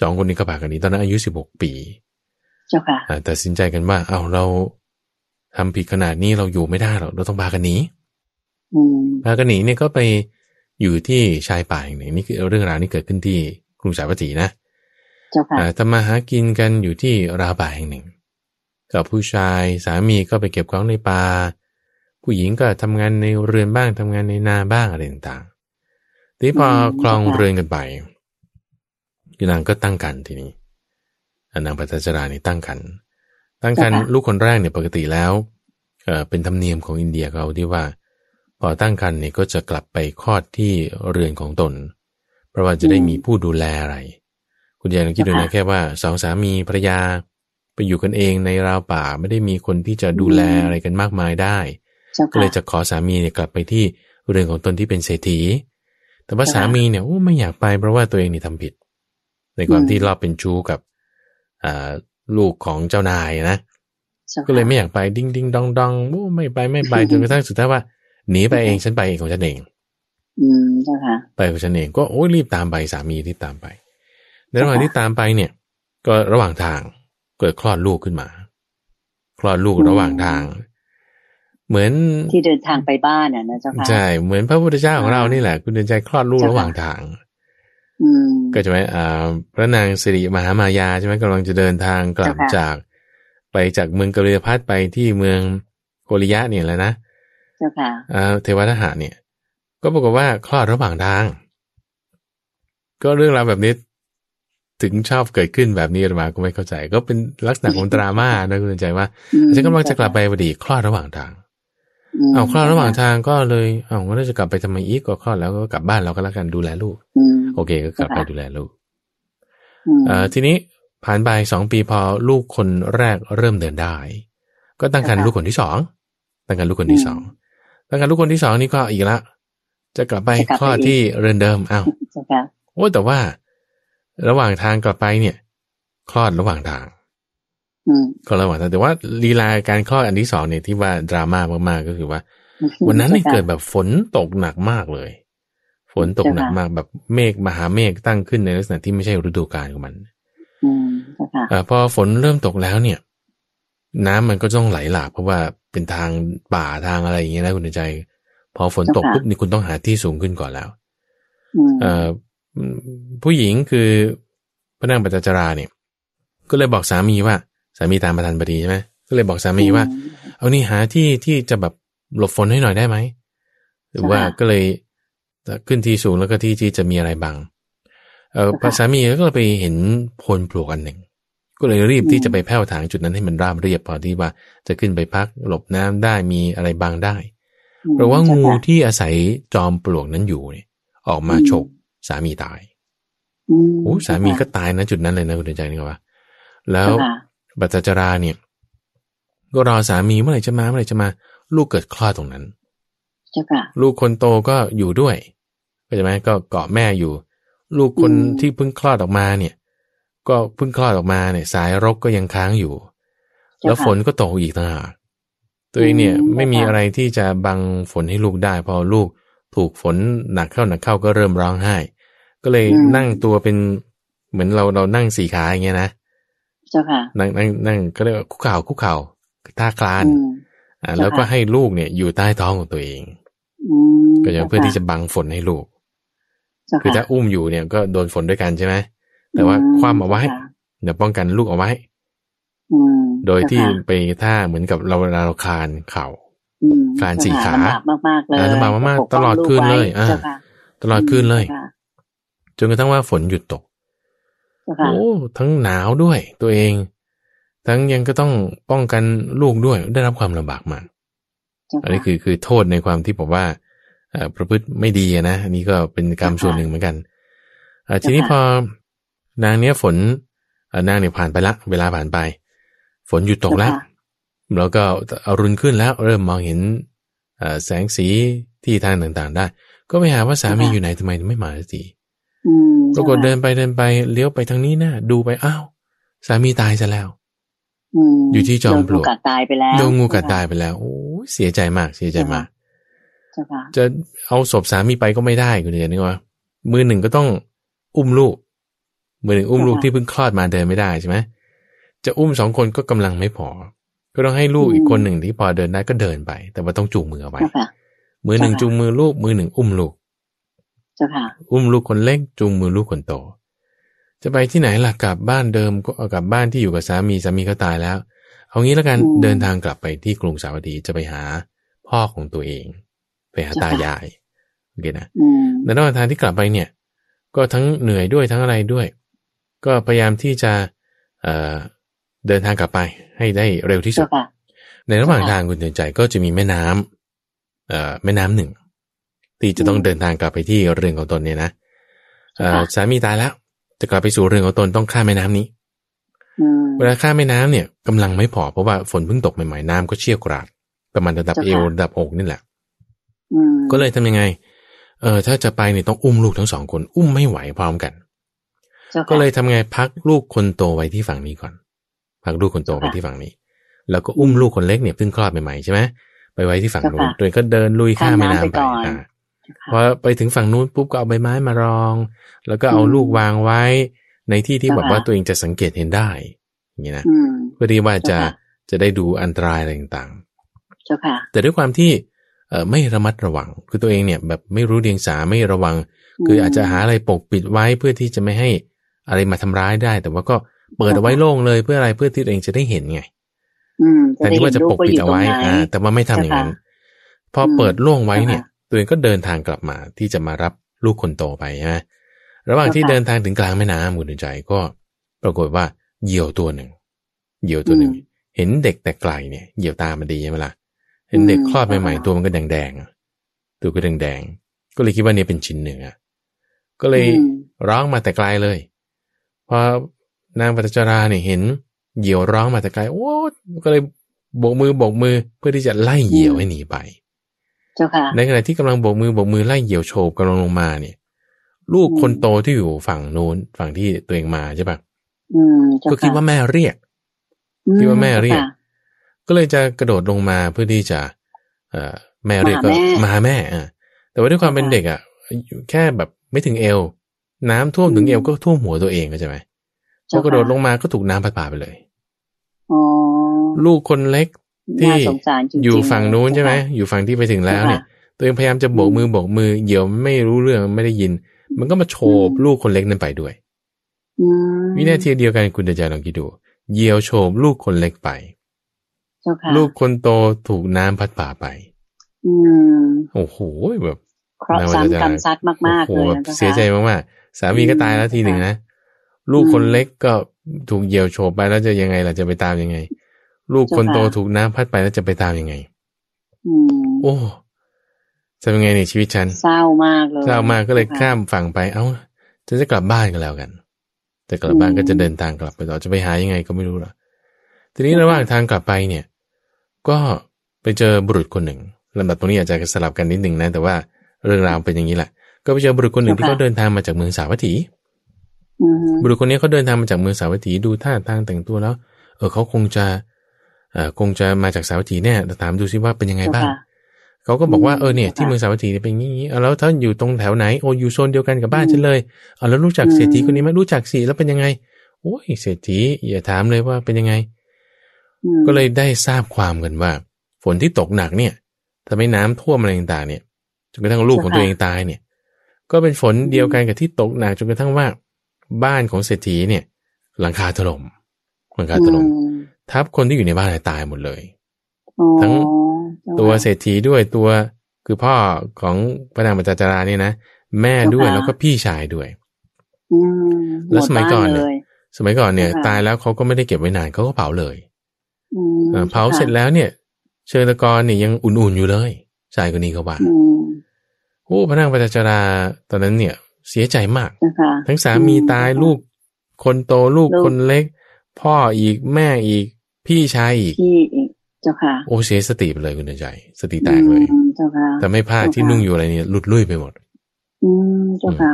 สองคนนี้ก็พากันหนีตอนนั้นอายุสิบหกปีแต่สินใจกันว่า เอาเราทำผิดขนาดนี้เราอยู่ไม่ได้หรอกเราต้องพากันหนี พากันหนีเนี่ยก็ไปอยู่ที่ชายป่าอย่างหนึ่งนี่คือเรื่องราวนี้เกิดขึ้นที่กรุงสาวัตถีนะทำมาหากินกันอยู่ที่ราป่าแห่งหนึ่ง กับผู้ชายสามีก็ไปเก็บของในป่าผู้หญิงก็ทำงานในเรือนบ้างทำงานในนาบ้างอะไรต่างๆทีพอคลองเรือนกันไปนางก็ตั้งกันทีนี้นางปัตจรานี่ตั้งกัน ตั้งกันลูกคนแรกเนี่ยปกติแล้วเเป็นธรรมเนียมของอินเดียเขาที่ว่า พอตั้งครรภ์เนี่ยก็จะกลับไปคลอดที่เรือนของตน เพราะว่าจะได้มีผู้ดูแลอะไร คุณยายลองคิดดูนะแค่ว่าสองสามีภรรยา ไปอยู่กันเองในราวป่าไม่ได้มีคนที่จะดูแลอะไรกันมากมายได้ ก็เลยจะขอสามีเนี่ยกลับไปที่เรือนของตนที่เป็นเศรษฐี แต่ว่าสามีเนี่ยโอ้ไม่อยากไปเพราะว่าตัวเองนี่ทำผิด ในความที่รอบเป็นชู้กับลูกของเจ้านายนะ ก็เลยไม่อยากไปดิ้งดิ้งดองดองโอ้ไม่ไปไม่ไปจนกระทั่งสุดท้ายว่า หนีไปเองฉันไปเองของฉันเอง อืมใช่ค่ะไปของฉันเองก็โอ้ยรีบตามไปสามีรีบตามไป ในระหว่างที่ตามไปเนี่ย ก็ระหว่างทางเกิดคลอดลูกขึ้นมา คลอดลูกระหว่างทาง เหมือนที่เดินทางไปบ้านอะนะเจ้าค่ะใช่เหมือนพระพุทธเจ้าของเรานี่แหละ คุณเดินใจคลอดลูกระหว่างทางก็จะไหมอ่าพระนางสิริมหามายาใช่ไหมกำลังจะเดินทางกลับจาก ไปจากเมืองกริยพัทไปที่เมืองโกริยะเนี่ยแหละนะ จ้าค่ะเทวทหารเนี่ย ก็บอกว่าคลอดระหว่างทาง ก็เรื่องราวแบบนี้ ถึงชอบเกิดขึ้นแบบนี้มาก็ไม่เข้าใจ ก็เป็นลักษณะของดราม่านะคุณใจว่าฉันกำลังจะกลับไปพอดีคลอดระหว่างทางเอาคลอดระหว่างทางก็เลยเอาก็จะกลับไปทำไมอีกก็คลอดแล้วก็กลับบ้านเราก็แล้วกันดูแลลูกโอเค ก็กลับไปดูแลลูกอ่าทีนี้ผ่านไปสองปีพอลูกคนแรกเริ่มเดินได้ ก็ตั้งครรภ์ลูกคนที่สองตั้งครรภ์ลูกคนที่สอง แล้วการลูกคนที่สองนี่ก็อีกละ จะกลับไปข้อที่เรือนเดิมอ้าวโอ้แต่ว่า ระหว่างทางกลับไปเนี่ย คลอดระหว่างทางอืมคลอดระหว่างทางแต่ว่าลีลาการคลอดอันที่สองเนี่ยที่ว่าดราม่ามากๆก็คือว่า วันนั้นเนี่ยเกิดแบบฝนตกหนักมากเลย ฝนตกหนักมากแบบเมฆมหาเมฆตั้งขึ้นในลักษณะที่ไม่ใช่ฤดูกาลของมันอืมเจ้าค่ะเออพอฝนเริ่มตกแล้วเนี่ย น้ำมันก็ต้องไหลหลากเพราะว่าเป็นทางป่าทางอะไรอย่างเงี้ยนะคุณใจ พอฝนตกปุ๊บนี่คุณต้องหาที่สูงขึ้นก่อนแล้วอืมเอ่อผู้หญิงคือพระนางปัจจาราเนี่ย ก็เลยบอกสามีว่า สามีตามประธานบดีใช่ไหมก็เลยบอกสามีว่า เอานี่หาที่ที่จะแบบหลบฝนให้หน่อยได้ไหมหรือว่าก็เลยขึ้นที่สูงแล้วก็ที่ที่จะมีอะไรบังเออพระสามีก็เลยไปเห็นโพนปลวกอันหนึ่ง ก็เลยรีบที่จะไปแผ่วถางจุดนั้นให้มันราบเรียบพอที่ว่าจะขึ้นไปพักหลบน้ำได้มีอะไรบังได้เพราะว่างูที่อาศัยจอมปลวกนั้นอยู่เนี่ยออกมาฉกสามีตายอืมโอ้สามีก็ตายนะจุดนั้นเลยนะคุณเดนใจนี่ก็ว่า แล้วเจ้าค่ะบัตรจาราเนี่ย ก็รอสามีเมื่อไหร่จะมาเมื่อไหร่จะมา ลูกเกิดคลอดตรงนั้นเจ้าค่ะลูกคนโตก็อยู่ด้วยเข้าใจไหมก็เกาะแม่อยู่ ลูกคนอืมที่เพิ่งคลอดออกมาเนี่ย ก็เพิ่งคลอดออกมาเนี่ย สายรกก็ยังค้างอยู่เจ้าค่ะแล้วฝนก็ตกอีกต่างหากตัวเองเนี่ยอืมไม่มีเจ้าค่ะอะไรที่จะบังฝนให้ลูกได้ พอลูกถูกฝนหนักเข้าหนักเข้าก็เริ่มร้องไห้ ก็เลยอืมนั่งตัวเป็นเหมือนเราเรานั่งสี่ขาอย่างเงี้ยนะเจ้าค่ะนั่งนั่งนั่งก็เรียกว่าคุกเข่าคุกเข่าท่าคลานอืมอ่าเจ้าค่ะแล้วก็ให้ลูกเนี่ยอยู่ใต้ท้องของตัวเองอืมก็ยังเพื่อที่จะบังฝนให้ลูกเจ้าคือค่ะถ้าอุ้มอยู่เนี่ยก็โดนฝนด้วยกันใช่ไหม แต่ว่าคว่ำเอาไว้จ้ค่ะเดี๋ยวป้องกันลูกเอาไว้อืมโดยที่เจ้าค่ะไปท่าเหมือนกับเราเวลาเราคลานเข่าอืมคลานสี่ขาลำบากมากๆเลยอ่าลำบากมากๆปป้องตลอดคืนเลยกไว้อ่าเจ้าค่ะตลอดคืนเลยจ้าค่ะจนกระทั่งว่าฝนหยุดตกเจ้าค่ะโอ้ทั้งหนาวด้วยตัวเอง ทั้งยังก็ต้องป้องกันลูกด้วยได้รับความลำบากมากเจ้าอันนี้คือคือโทษในความที่ผมว่าเอ่อประพฤติไม่ดีอะนะอันนี้ก็เป็นกรรมส่วนหนึ่งเหมือนกันเอ่อทีนี้พอ นางเนี้ยฝนเอ่อนางเนี่ยผ่านไปละ เวลาผ่านไป ฝนหยุดตกแล้วแล้วก็อรุณขึ้นแล้ว เริ่มมองเห็นเอ่อแสงสีที่ทางต่างๆ ได้ ก็ไปหาว่าสามีอยู่ไหนทำไมไม่มาสักทีอืมปรากฏเดินไปเดินไปเลี้ยวไปทางนี้นะดูไปอ้าวสามีตายซะแล้วมอยู่ที่จอมปลวกโดนงูกัดตายไปแล้วโดนงูกัดตายไปแล้วโอ้ยเสียใจมากเสียใจมากเจ้าค่ะจะเอาศพสามีไปก็ไม่ได้คุณเดียนี่ว่ามือหนึ่งก็ต้องอุ้มลูก มือหนึ่งอุ้มลูกที่เพิ่งคลอดมาเดินไม่ได้ใช่ไหมจะอุ้มสองคนก็กำลังไม่พอ ก็ต้องให้ลูกอีกคนหนึ่งที่พอเดินได้ก็เดินไป แต่ว่าต้องจูงมือเอาไว้เจ้าค่ะมือหนึ่งค่ะจูงมือลูก มือหนึ่งอุ้มลูกเจ้าค่ะอุ้มลูกคนเล็กจูงมือลูกคนโต จะไปที่ไหนล่ะกลับบ้านเดิมก็เอากลับบ้านที่อยู่กับสามีสามีเขาตายแล้ว เอางี้แล้วกันอืมเดินทางกลับไปที่กรุงสาวัตถีจะไปหาพ่อของตัวเอง ไปหาตายายโอเคนะอืมในระหว่างทางที่กลับไปเนี่ย ก็ทั้งเหนื่อยด้วยทั้งอะไรด้วย ก็พยายามที่จะเอ่อเดินทางกลับไปให้ได้เร็วที่สุเจ้าดค่ะในระหว่างค่ะทางคุณเตือนใจก็จะมีแม่น้ำเอ่อแม่น้ำหนึ่งที่จะต้องอืมเดินทางกลับไปที่เรือนของตนเนี่ยนะเอ่อค่ะสามีตายแล้วจะกลับไปสู่เรือนของตนต้องข้ามแม่น้ำนี้อืมเวลาข้ามแม่น้ำเนี่ยกำลังไม่พอเพราะว่าฝนเพิ่งตกใหม่ๆน้ำก็เชี่ยวกราดประมาณระดับเจ้าเอค่ะวระดับอกนี่แหละอืมก็เลยทำยังไง เออถ้าจะไปเนี่ยต้องอุ้มลูกทั้งสองคน อุ้มไม่ไหวพร้อมกันเจ้าค่ะ ก็เลยทำไงพักลูกคนโตไว้ที่ฝั่งนี้ก่อน พักลูกคนโตไว้ที่ฝั่งนี้ แล้วก็อุ้มลูกคนเล็กเนี่ยเพิ่งคลอดใหม่ๆใช่ไหมไปไว้ที่ฝั่งนู้นเจ้าค่ะโดยก็เดินลุยข้ามแม่น้ำข้ามน้ำไปไปก่อนอ่าเจ้าพอค่ะไปถึงฝั่งนู้นปุ๊บก็เอาใบไม้มารอง แล้วก็เอาอืมลูกวางไว้ในที่ที่เจ้าแบบว่าค่ะตัวเองจะสังเกตเห็นได้อย่างนี้นะอืมเพื่อที่ว่าจะเจ้าค่ะจะได้ดูอันตรายอะไรต่างเจ้าค่ะๆแต่ด้วยความที่เออไม่ระมัดระวัง คือตัวเองเนี่ยแบบไม่รู้เดียงสาไม่ระวัง คืออาจจะหาอะไรปกปิดไว้เพื่อที่จะไม่ให้ อะไรมาทำร้ายได้ แต่ว่าก็เปิดเอาไว้โล่งเลยเพื่ออะไรเพื่อที่ตัวเองจะได้เห็นไงอืมแต่ที่ว่าจะปกปิดเอาไว้จะด้ห็นลูกอ่ายู่ตรงหนแต่ว่าไม่ทำอย่างนั้น พออืมเปิดโล่งไว้เนี่ยเจ้าค่ะตัวเองก็เดินทางกลับมาที่จะมารับลูกคนโตไปใช่ไหมระหว่างที่เจ้าค่ะเดินทางถึงกลางแม่น้ำคุณใจก็ ปรากฏว่าเหยี่ยวตัวหนึ่งเหยี่ยวตัวหนึ่งอืมเห็นเด็กแต่ไกลเนี่ยเหยี่ยวตามันดีใช่ไหมล่ะเห็นเด็กอืมคลอดใหม่เจ้าค่ะๆตัวมันก็แดงๆอะตัวก็แดงๆก็เลยคิดว่าเนี่ยเป็นชิ้นเนื้อก็เลยอืมร้องมาแต่ไกลเลย พอนางปัตจาราเนี่ยเห็นเหยี่ยวร้องมาแต่ไกลโอ้ก็เลยโบกมือโบกมือเพื่อที่จะไล่เหยี่ยวให้หนีไปเจ้าค่ะในขณะที่กำลังโบกมือโบกมือไล่เหยี่ยวโฉบกำลังลงมาเนี่ย ลูกคนโตที่อยู่ฝั่งนู้นฝั่งที่ตัวเองมาใช่ปะอืมเจ้ก็คิดว่าแม่เรียกคิดว่าแม่เรียกค่ะก็เลยจะกระโดดลงมาเพื่อที่จะ เอ่อแม่เรียกก็มาหาแม่มาหาแม่อะแต่ว่าด้วยความเป็นเด็กอะอยู่แค่แบบไม่ถึงเอว น้ำท่วมถึงเอวก็ท่วมหัวตัวเองก็ใช่ไหมพอกระโดดลงมาก็ถูกน้ำพัดพาไปเลยอ๋อลูกคนเล็กที่น่าสงสารจริงๆอยู่ฝั่งนู้นใช่ไหมเจ้าค่ะอยู่ฝั่งที่ไปถึงแล้วเนี่ยค่ะตัวเองพยายามจะโบกมือโบกมือเหยี่ยวไม่รู้เรื่องไม่ได้ยิน มันก็มาโฉบอืมลูกคนเล็กนั้นไปด้วยอืมวินาทีเดียวกันคุณเดชลองคิดดูเหยี่ยวโฉบลูกคนเล็กไปเจ้าค่ะลูกคนโตถูกน้ำพัดพาไปอืมโอ้โหแบบเคราะห์ซ้ำกรรมซัดมากๆโอ้เลโหยแบบนะจ้าค่ะเสียใจมากๆ สามีก็ตายแล้วทีหนึ่งนะลูกคนเล็กก็ถูกเหยี่ยวโฉบไปแล้วจะยังไงล่ะจะไปตามยังไง ลูกคนโตถูกน้ำพัดไปแล้วจะไปตามยังไงอืมโอ้จะเป็นไงในชีวิตฉันเศร้ามากเลยเศร้ามากก็เลยจ้ค่ะข้ามฝั่งไป เอ้าจะจะกลับบ้านกันแล้วกัน แต่กลับบ้านอืมก็จะเดินทางกลับไปต่อจะไปหายังไงก็ไม่รู้หรอกทีนี้ระหว่างทางกลับไปเนี่ย ก็ไปเจอบุรุษคนหนึ่งลำดับตรงนี้อาจจะสลับกันนิดหนึ่งนะ แต่ว่าเรื่องราวเป็นอย่างนี้แหละ ก็ไปเจอบุรุษคนหนึ่งที่เขาเดินทางมาจากเมืองสาวัตถีอืมบุรุษคนนี้เขาเดินทางมาจากเมืองสาวัตถีดูท่าทางแต่งตัวแล้ว เออเขาคงจะเอ่อคงจะมาจากสาวัตถีแน่แต่ถามดูซิว่าเป็นยังไงเจ้าบ้างค่ะเขาก็บอกว่าอืมเออเนี่ยที่ค่ะเมืองสาวัตถีเนี่ยเป็นอย่างนี้เอาแล้วถ้าอยู่ตรงแถวไหนโออยู่โซนเดียวกันกับบ้านฉันเลยเอาแล้วรู้จักอืมเศรษฐีคนนี้ไหมรู้จักสิแล้วเป็นยังไงโอ้ยเศรษฐีอย่าถามเลยว่าเป็นยังไงอืมก็เลยได้ทราบความกันว่า ฝนที่ตกหนักเนี่ยทำให้น้ำท่วมอะไรต่างๆเนี่ยจนกระทั่งลูกของตัวเองตายเนี่ย ก็เป็นฝนเดียวกันกับที่ตกหนักจนกระทั่งว่า บ้านของเศรษฐีเนี่ย หลังคาถล่มหลังคาถล่มอืมทับคนที่อยู่ในบ้านเนี่ยตายหมดเลยอ๋อทั้งจ้าตัวค่ะเศรษฐีด้วยตัวคือพ่อของพระนางปัจจาราเนี่ยนะแม่ด้วยเจ้าค่ะแล้วก็พี่ชายด้วยอืมแล้วสมัยก่อนเนี่ยหดบ้าลสมัยก่อนเนี่ยเจ้าค่ะตายแล้วเขาก็ไม่ได้เก็บไว้นานเขาก็เผาเลยอืมเออเผาเสร็จแล้วเนี่ย เชิญตะกรเนี่ยยังอุ่นๆอยู่เลยชายคนนี้เขาว่าอืม โอ้พระนางปัจจาราตอนนั้นเนี่ย เสียใจมากเจ้าค่ะทั้งสามีตายอืมลูก คนโตลูกลูกคนเล็ก พ่ออีกแม่อีก พี่ชายอีกที่เจ้าค่ะ โอ้เสียสติไปเลยคุณเดชใจ สติแตกเลยอืมเจ้าค่ะแต่ไม่ผ้าที่เจ้าค่ะนุ่งอยู่อะไรเนี่ยหลุดลุ่ยไปหมด อืมเจ้าค่ะ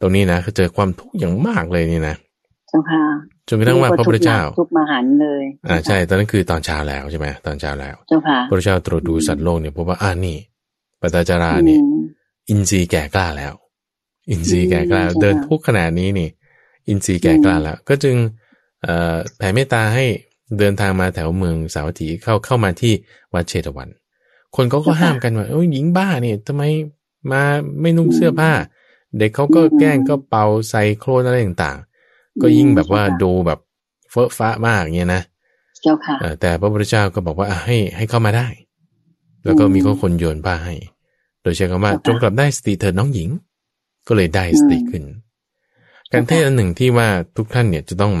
ตรงนี้นะเขาเจอความทุกข์อย่างมากเลยนี่นะเจ้าค่ะจนกระทั่งว่าพระพุทธเจ้าทุกข์มหันต์เลย อ่าใช่ ตอนนั้นคือตอนเช้าแล้วใช่ไหมตอนเช้าแล้ว เจ้าค่ะพระพุทธเจ้าตรวจดูสัตว์โลกเนี่ยพบว่าอ่านี่ปตจาราเนี่ย อืมอินทรีย์แก่กล้าแล้ว อินทรีย์แก่กล้าอืมเดินทุกข์ขนาดนี้นี่ อินทรีย์แก่กล้าแล้ว ก็จึงเอ่อแผ่เมตตาให้เดินทางมาแถวเมืองสาวัตถีเข้าเข้ามาที่วัดเชตวัน คนเขาก็ห้ามกันว่าโอ้ยหญิงบ้าเนี่ยทำไมมาไม่นุ่งเสื้อผ้า เด็กเขาก็แกล้งก็เป่าใส่โครนอะไรต่างๆ ก็ยิ่งแบบว่าดูแบบเฟอะฟ้ามากเงี้ยนะเจ้าค่ะเอ่อแต่พระพุทธเจ้าก็บอกว่าอะให้ให้เข้ามาได้ แล้วก็มีคนโยนผ้าให้โด ยใช้คำว่าค่ะจงกลับได้สติเถิดน้องหญิง ก็เลยได้สติอืมขึ้น การเทศน์อันหนึ่งที่ว่าทุกท่านเนี่ยจะต้อง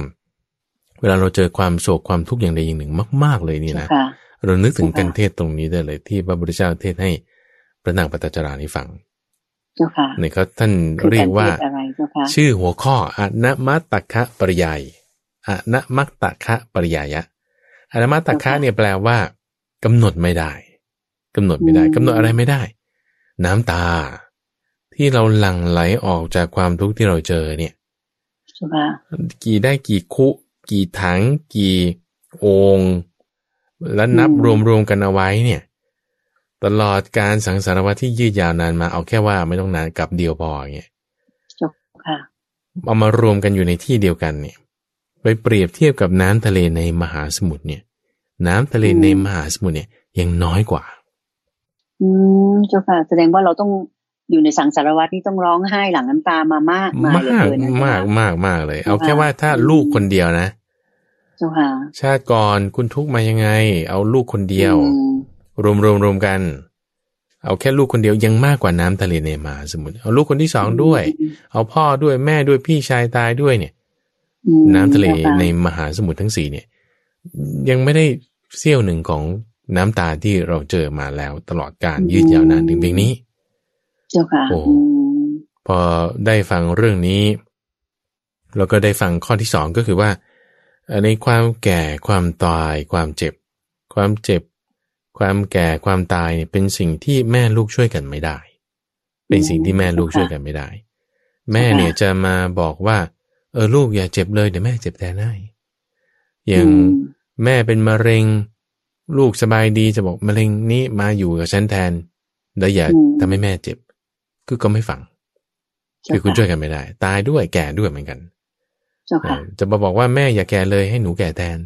เวลาเราเจอความโศกความทุกข์อย่างใดอย่างหนึ่งมาก ๆ เลยนี่เจ้านะค่ะเรานึกถึงค่ะการเทศน์ตรงนี้ได้เลยที่พระพุทธเจ้าเทศน์ให้พระนางปตจจารานี้ฟังเจ้าค่ะเนี่ยเขาท่านคือเรียกว่ารทศอะไรเจ้าค่ะชื่อหัวข้ออนมัตตคะปริยายอนมัตตคะปริยายะอนมัตตคะเนี่ยแปลว่ากำหนดไม่ได้กำหนดไม่ได้อืมกำหนดอะไรไม่ได้ น้ำตา ที่เราหลั่งไหลออกจากความทุกข์ที่เราเจอเนี่ยเจ้าค่ะกี่ได้กี่คุ กี่ถัง กี่โองค์แล้วนับรวมรวมๆกันเอาไว้เนี่ย ตลอดการสังสารวัตที่ยืดยาวนานมาเอาแค่ว่าไม่ต้องนานกับเดียวพออย่างเงี้ยเจ้าค่ะเอามารวมกันอยู่ในที่เดียวกันเนี่ย ไปเปรียบเทียบกับน้ำทะเลในมหาสมุทรเนี่ย น้ำทะเลในมหาสมุทรเนี่ยยังน้อยกว่า อืมเจ้าค่ะ แสดงว่าเราต้องอยู่ในสังสารวัตรนี่ต้องร้องไห้หลั่งน้ำตามามากมายมาเหลือกเกินนะมากเจ้าค่ะมากมากเลย เอาเจ้าค่ะแค่ว่าถ้าลูกคนเดียวนะเจ้าค่ะชาติก่อนคุณทุกข์มายังไง เอาลูกคนเดียวอืมรวมรวมรวมกัน เอาแค่ลูกคนเดียวยังมากกว่าน้ำทะเลในมหาสมุทรเอาลูกคนที่สองด้วย เอาพ่อด้วยแม่ด้วยพี่ชายตายด้วยเนี่ยอืมน้ำทะเลจ้าค่ในมหาสมุทรทั้งสี่เนี่ย ยังไม่ได้เสี้ยวหนึ่งของ น้ำตาที่เราเจอมาแล้วตลอดการยืดยาวนานถึงเพียงนี้ เจ้าค่ะโอ้อืมพอได้ฟังเรื่องนี้แล้วก็ได้ฟังข้อที่สองก็คือว่าเอ่อในความแก่ความตาย ความเจ็บ ความเจ็บ ความแก่ความตายเนี่ยเป็นสิ่งที่แม่ลูกช่วยกันไม่ได้ เป็นสิ่งที่แม่ลูกช่วยกันไม่ได้ แม่เนี่ยจะมาบอกว่า เออลูกอย่าเจ็บเลยเดี๋ยวแม่เจ็บแทนให้อย่างแม่เป็นมะเร็ง ลูกสบายดีจะบอกมะเร็งนี้มาอยู่กับฉันแทน แล้วอย่าทำให้แม่เจ็บ คือก็ไม่ฟัง คือคุณช่วยกันไม่ได้ ตายด้วยแก่ด้วยเหมือนกันจะมาบอกว่าแม่อย่าแก่เลยให้หนูแก่แทน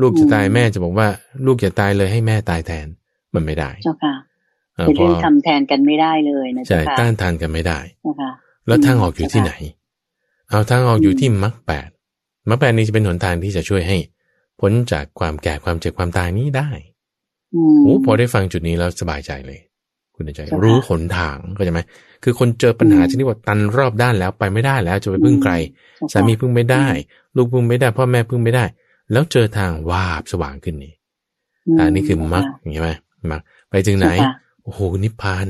ลูกจะตายแม่จะบอกว่า ลูกอย่าตายเลยให้แม่ตายแทน มันไม่ได้เจ้าค่ะเป็นเรื่องทำแทนกันไม่ได้เลยนะใช่ต้านทานกันไม่ได้แล้วทางออกอยู่ที่ไหน เอาทางออกอยู่ที่มรรคแปดมรรคแปดนี้จะเป็นหนทางที่จะช่วยให้ พ้นจากความแก่ความเจ็บความตายนี้ได้โอ้พอได้ฟังจุดนี้แล้วสบายใจเลย คุณใจ รู้หนทางก็จะไหมคือคนเจอปัญหาชนิดว่าตันรอบด้านแล้วไปไม่ได้แล้วจะไปพึ่งใครสามีพึ่งไม่ได้ ลูกพึ่งไม่ได้พ่อแม่พึ่งไม่ได้ แล้วเจอทางวาบสว่างขึ้นนี่อันนี้คือมรรคใช่ไหมมรรคไปถึงไหน โอ้โหนิพพาน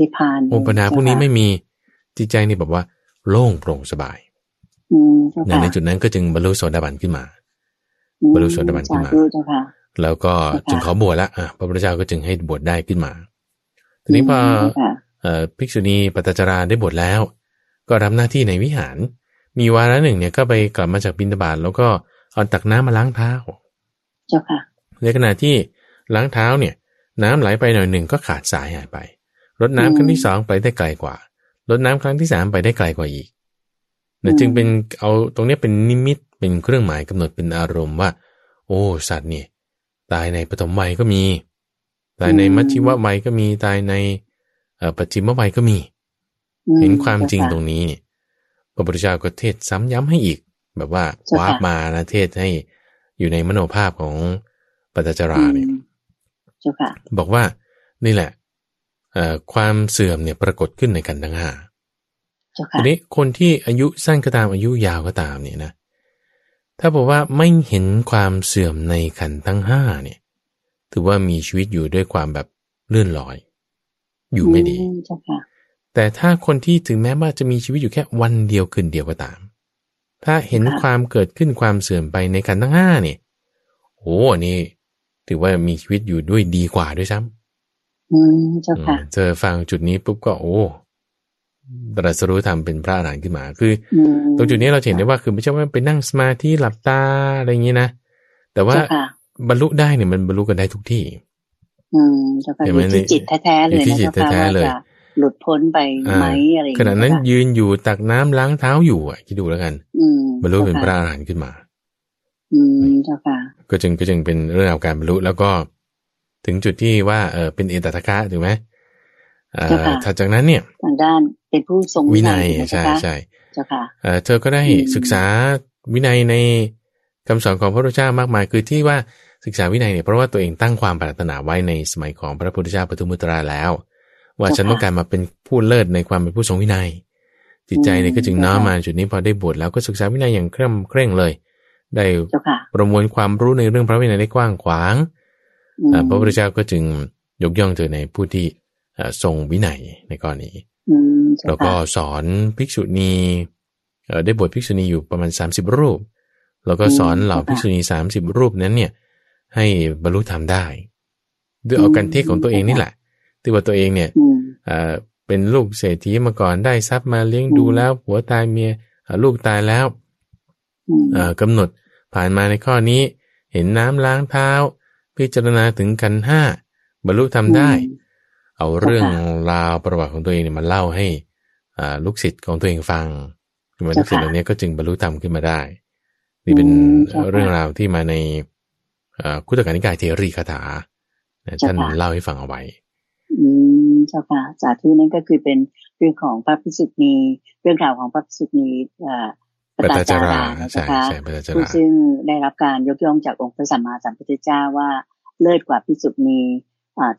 นิพพานโอ้ปัญหาพวกนี้ไม่มีจิตใจนี่แบบว่า โล่งโปร่งสบายในจุดนั้นก็จึงบรรลุโสดาบันขึ้นมา บรรลุโสดาบันขึ้นมา แล้วก็จึงขอบวชละอะพระพุทธเจ้าก็จึงให้บวชได้ขึ้นมา ทีนี้พอภิกษุณีปตจราได้บวชแล้ว ก็รับหน้าที่ในวิหาร มีวาระหนึ่งเนี่ยก็ไปกลับมาจากบินตบาตแล้วก็เอาตักน้ำมาล้างเท้าเจ้าค่ะในขณะที่ล้างเท้าเนี่ย น้ำไหลไปหน่อยหนึ่งก็ขาดสายหายไปรดน้ำครั้งที่สองไปได้ไกลกว่า รดน้ำครั้งที่สามไปได้ไกลกว่าอีกเนี่ยจึงเป็นเอาตรงนี้เป็นนิมิต เป็นเครื่องหมายกำหนดเป็นอารมณ์ว่า โอ้ สัตว์เนี่ยตายในปฐมวัยก็มี ตายในมัชชิววัยก็มีตายในปัจจิมวัยก็มี เห็นความจริงตรงนี้เนี่ยพระพุทธเจ้าก็เทศซ้ำย้ำให้อีก แบบว่าวาบมานะเทศให้อยู่ในมโนภาพของปัตจราเนี่ยบอกว่านี่แหละความเสื่อมเนี่ยปรากฏขึ้นในกันทั้งห้าทีนี้คนที่อายุสั้นก็ตามอายุยาวก็ตามเนี่ยนะ ถ้าบอกว่าไม่เห็นความเสื่อมในขันทั้งห้าเนี่ยถือว่ามีชีวิตอยู่ด้วยความแบบเลื่อนลอย อยู่ไม่ดี แต่ถ้าคนที่ถึงแม้ว่าจะมีชีวิตอยู่แค่วันเดียวคืนเดียวก็ตาม ถ้าเห็นความเกิดขึ้นความเสื่อมไปในขันทั้งห้าเนี่ยโอ้อันนี้ถือว่ามีชีวิตอยู่ด้วยดีกว่าด้วยซ้ำอืมเจ้าค่ะเจอฟังจุดนี้ปุ๊บก็โอ้ ตรัสรู้ทำเป็นพระอรหันต์ขึ้นมา คือ ตรงจุดนี้เราเห็นได้ว่าคือไม่ใช่ว่าไปนั่งสมาธิหลับตาอะไรอย่างนี้นะ แต่ว่าบรรลุได้เนี่ยมันบรรลุกันได้ทุกที่ อืมอยู่ที่จิตแท้ๆเลยนะเจ้าค่ะว่าหลุดพ้นไปไหมอะไรขณะนั้นยืนอยู่ตักน้ำล้างเท้าอยู่อะคิดดูแล้วกันบรรลุเป็นพระอรหันต์ขึ้นมา อืมเจ้าค่ะ ก็จึงก็จึงเป็นเรื่องราวการบรรลุแล้วก็ถึงจุดที่ว่าเออเป็นเอตตะคะถูกไหมถัดจากนั้นเนี่ยทางด้าน เป็นผู้ทรงวินัยใช่ใช่เจ้าค่ะเธอก็ได้ศึกษาวินัยในคำสอนของพระพุทธเจ้ามากมาย คือที่ว่าศึกษาวินัยเนี่ยเพราะว่าตัวเองตั้งความปรารถนาไว้ในสมัยของพระพุทธเจ้าปทุมุตราแล้ว ว่าฉันต้องการมาเป็นผู้เลิศในความเป็นผู้ทรงวินัย จิตใจเนี่ยก็จึงน้อมมาจุดนี้พอได้บวชแล้วก็ศึกษาวินัยอย่างเคร่งเคร่งเลย ได้ประมวลความรู้ในเรื่องพระวินัยได้กว้างขวางพระพุทธเจ้าก็จึงยกย่องเธอในผู้ที่ทรงวินัยในกรณี แล้วก็สอนภิกษุณีได้บทภิกษุณีอยู่ประมาณ 30 รูป แล้วก็สอนเหล่าภิกษุณี 30 รูปนั้นเนี่ยให้บรรลุธรรมได้ ด้วยเอากันเทศของตัวเองนี่แหละที่ว่าตัวเองเนี่ยเป็นลูกเศรษฐีมาก่อนได้ทรัพย์มาเลี้ยงดูแล้วผัวตายเมียลูกตายแล้วกำหนดผ่านมาในข้อนี้ เห็นน้ำล้างเท้า พิจารณาถึงกันห้าบรรลุทำได้ เอาเรื่องราวประวัติของตัวเองเนี่ยมาเล่าให้อ่าลูกศิษย์ของตัวเองฟังมันลูกศิษย์เหล่านี้ก็จึงบรรลุธรรมขึ้นมาได้ นี่เป็นเรื่องราวที่มาในคุตการนิกายเทรีคาถาท่านเล่าให้ฟังเอาไว้อืมเจ้าค่ะสาธุนั่นก็คือเป็นเรื่องของพระพิสุทนีเรื่องราวของพระพิสุทนีปตจาราใช่ใช่ปตจาราซึ่งได้รับการยกย่องจากองค์พระสัมมาสัมพุทธเจ้าว่าเลิศกว่าพิสุทนี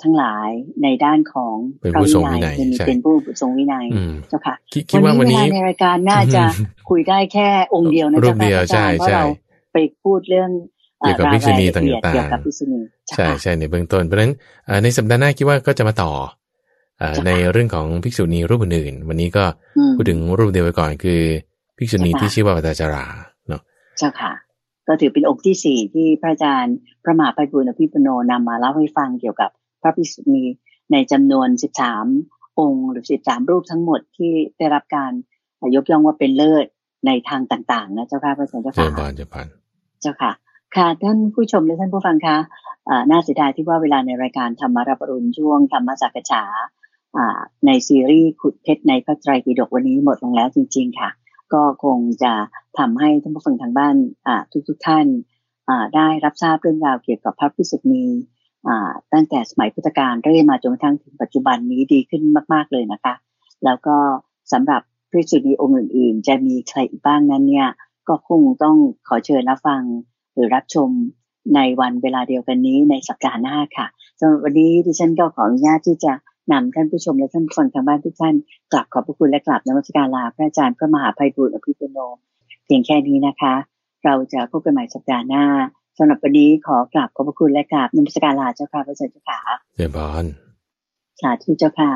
ทั้งหลายในด้านของเป็นผู้ทรงวินัยเป็นผู้ทรงวินัยเจ้าค่ะคิดว่าวันนี้ในรายการน่าจะคุยได้แค่องค์เดียวนะเจ้าค่ะเพราะเราไปพูดเรื่องเกี่ยวกับพิษุณีต่างๆเกี่ยวกับพิษุณีใช่ใช่ในเบื้องต้น เพราะฉะนั้นในสัปดาห์หน้าคิดว่าก็จะมาต่อในเรื่องของภิกษุณีรูปอื่น วันนี้ก็พูดถึงรูปเดียวไปก่อนคือภิกษุณีที่ชื่อว่าปัตจาราเนาะเจ้าค่ะก็ถือเป็นองค์ที่สี่ที่พระอาจารย์พระมหาภัยบุญอภิปุโนนำมาเล่าให้ฟังเกี่ยวกับ พระภิกษุณีในจำนวน 13 องค์ หรือ 13 รูปทั้งหมดที่ได้รับการยกย่องว่าเป็นเลิศในทางต่างๆ นะเจ้าค่ะพระอาจารย์เจ้าค่ะเจ้าานเจ้าพานเจ้าค่ะ ค่ะท่านผู้ชมและท่านผู้ฟังคะน่าเสียดายที่ว่าเวลาในรายการธรรมรับรุณช่วงธรรมสักษาในซีรีส์ขุดเพชรในพระไตรปิฎกวันนี้หมดลงแล้วจริง ๆ ค่ะ ก็คงจะทำให้ท่านผู้ฟังทางบ้านทุกๆทท่านได้รับทราบเรื่องราวเกี่ยวกับพระพิสุณี ตั้งแต่สมัยพุทธกาลเรื่อยมาจนกระทั่งถึงปัจจุบันนี้ดีขึ้นมาก ๆเลยนะคะ แล้วก็สำหรับพระสุณีองค์อื่น ๆ จะมีใครอีกบ้างนั้นเนี่ยก็คงต้องขอเชิญรับฟังหรือรับชมในวันเวลาเดียวกันนี้ในสัปดาห์หน้าค่ะสำหรับวันนี้ดิฉันก็ขออนุญาตที่จะนำท่านผู้ชมและท่านฟังทางบ้านทุกท่านกลับขอบพระคุณและกลับนมัสการลาพระอาจารย์พระมหาภัยบุญอภิปุโนเพียงแค่นี้นะคะ เราจะพบกันใหม่สัปดาห์หน้า สำหรับวันนี้ขอกราบขอบพระคุณและกราบนมัสการลาเจ้าค่ะพระอาจารย์เจ้าค่ะเรียบร้อยสาธุเจ้าค่ะ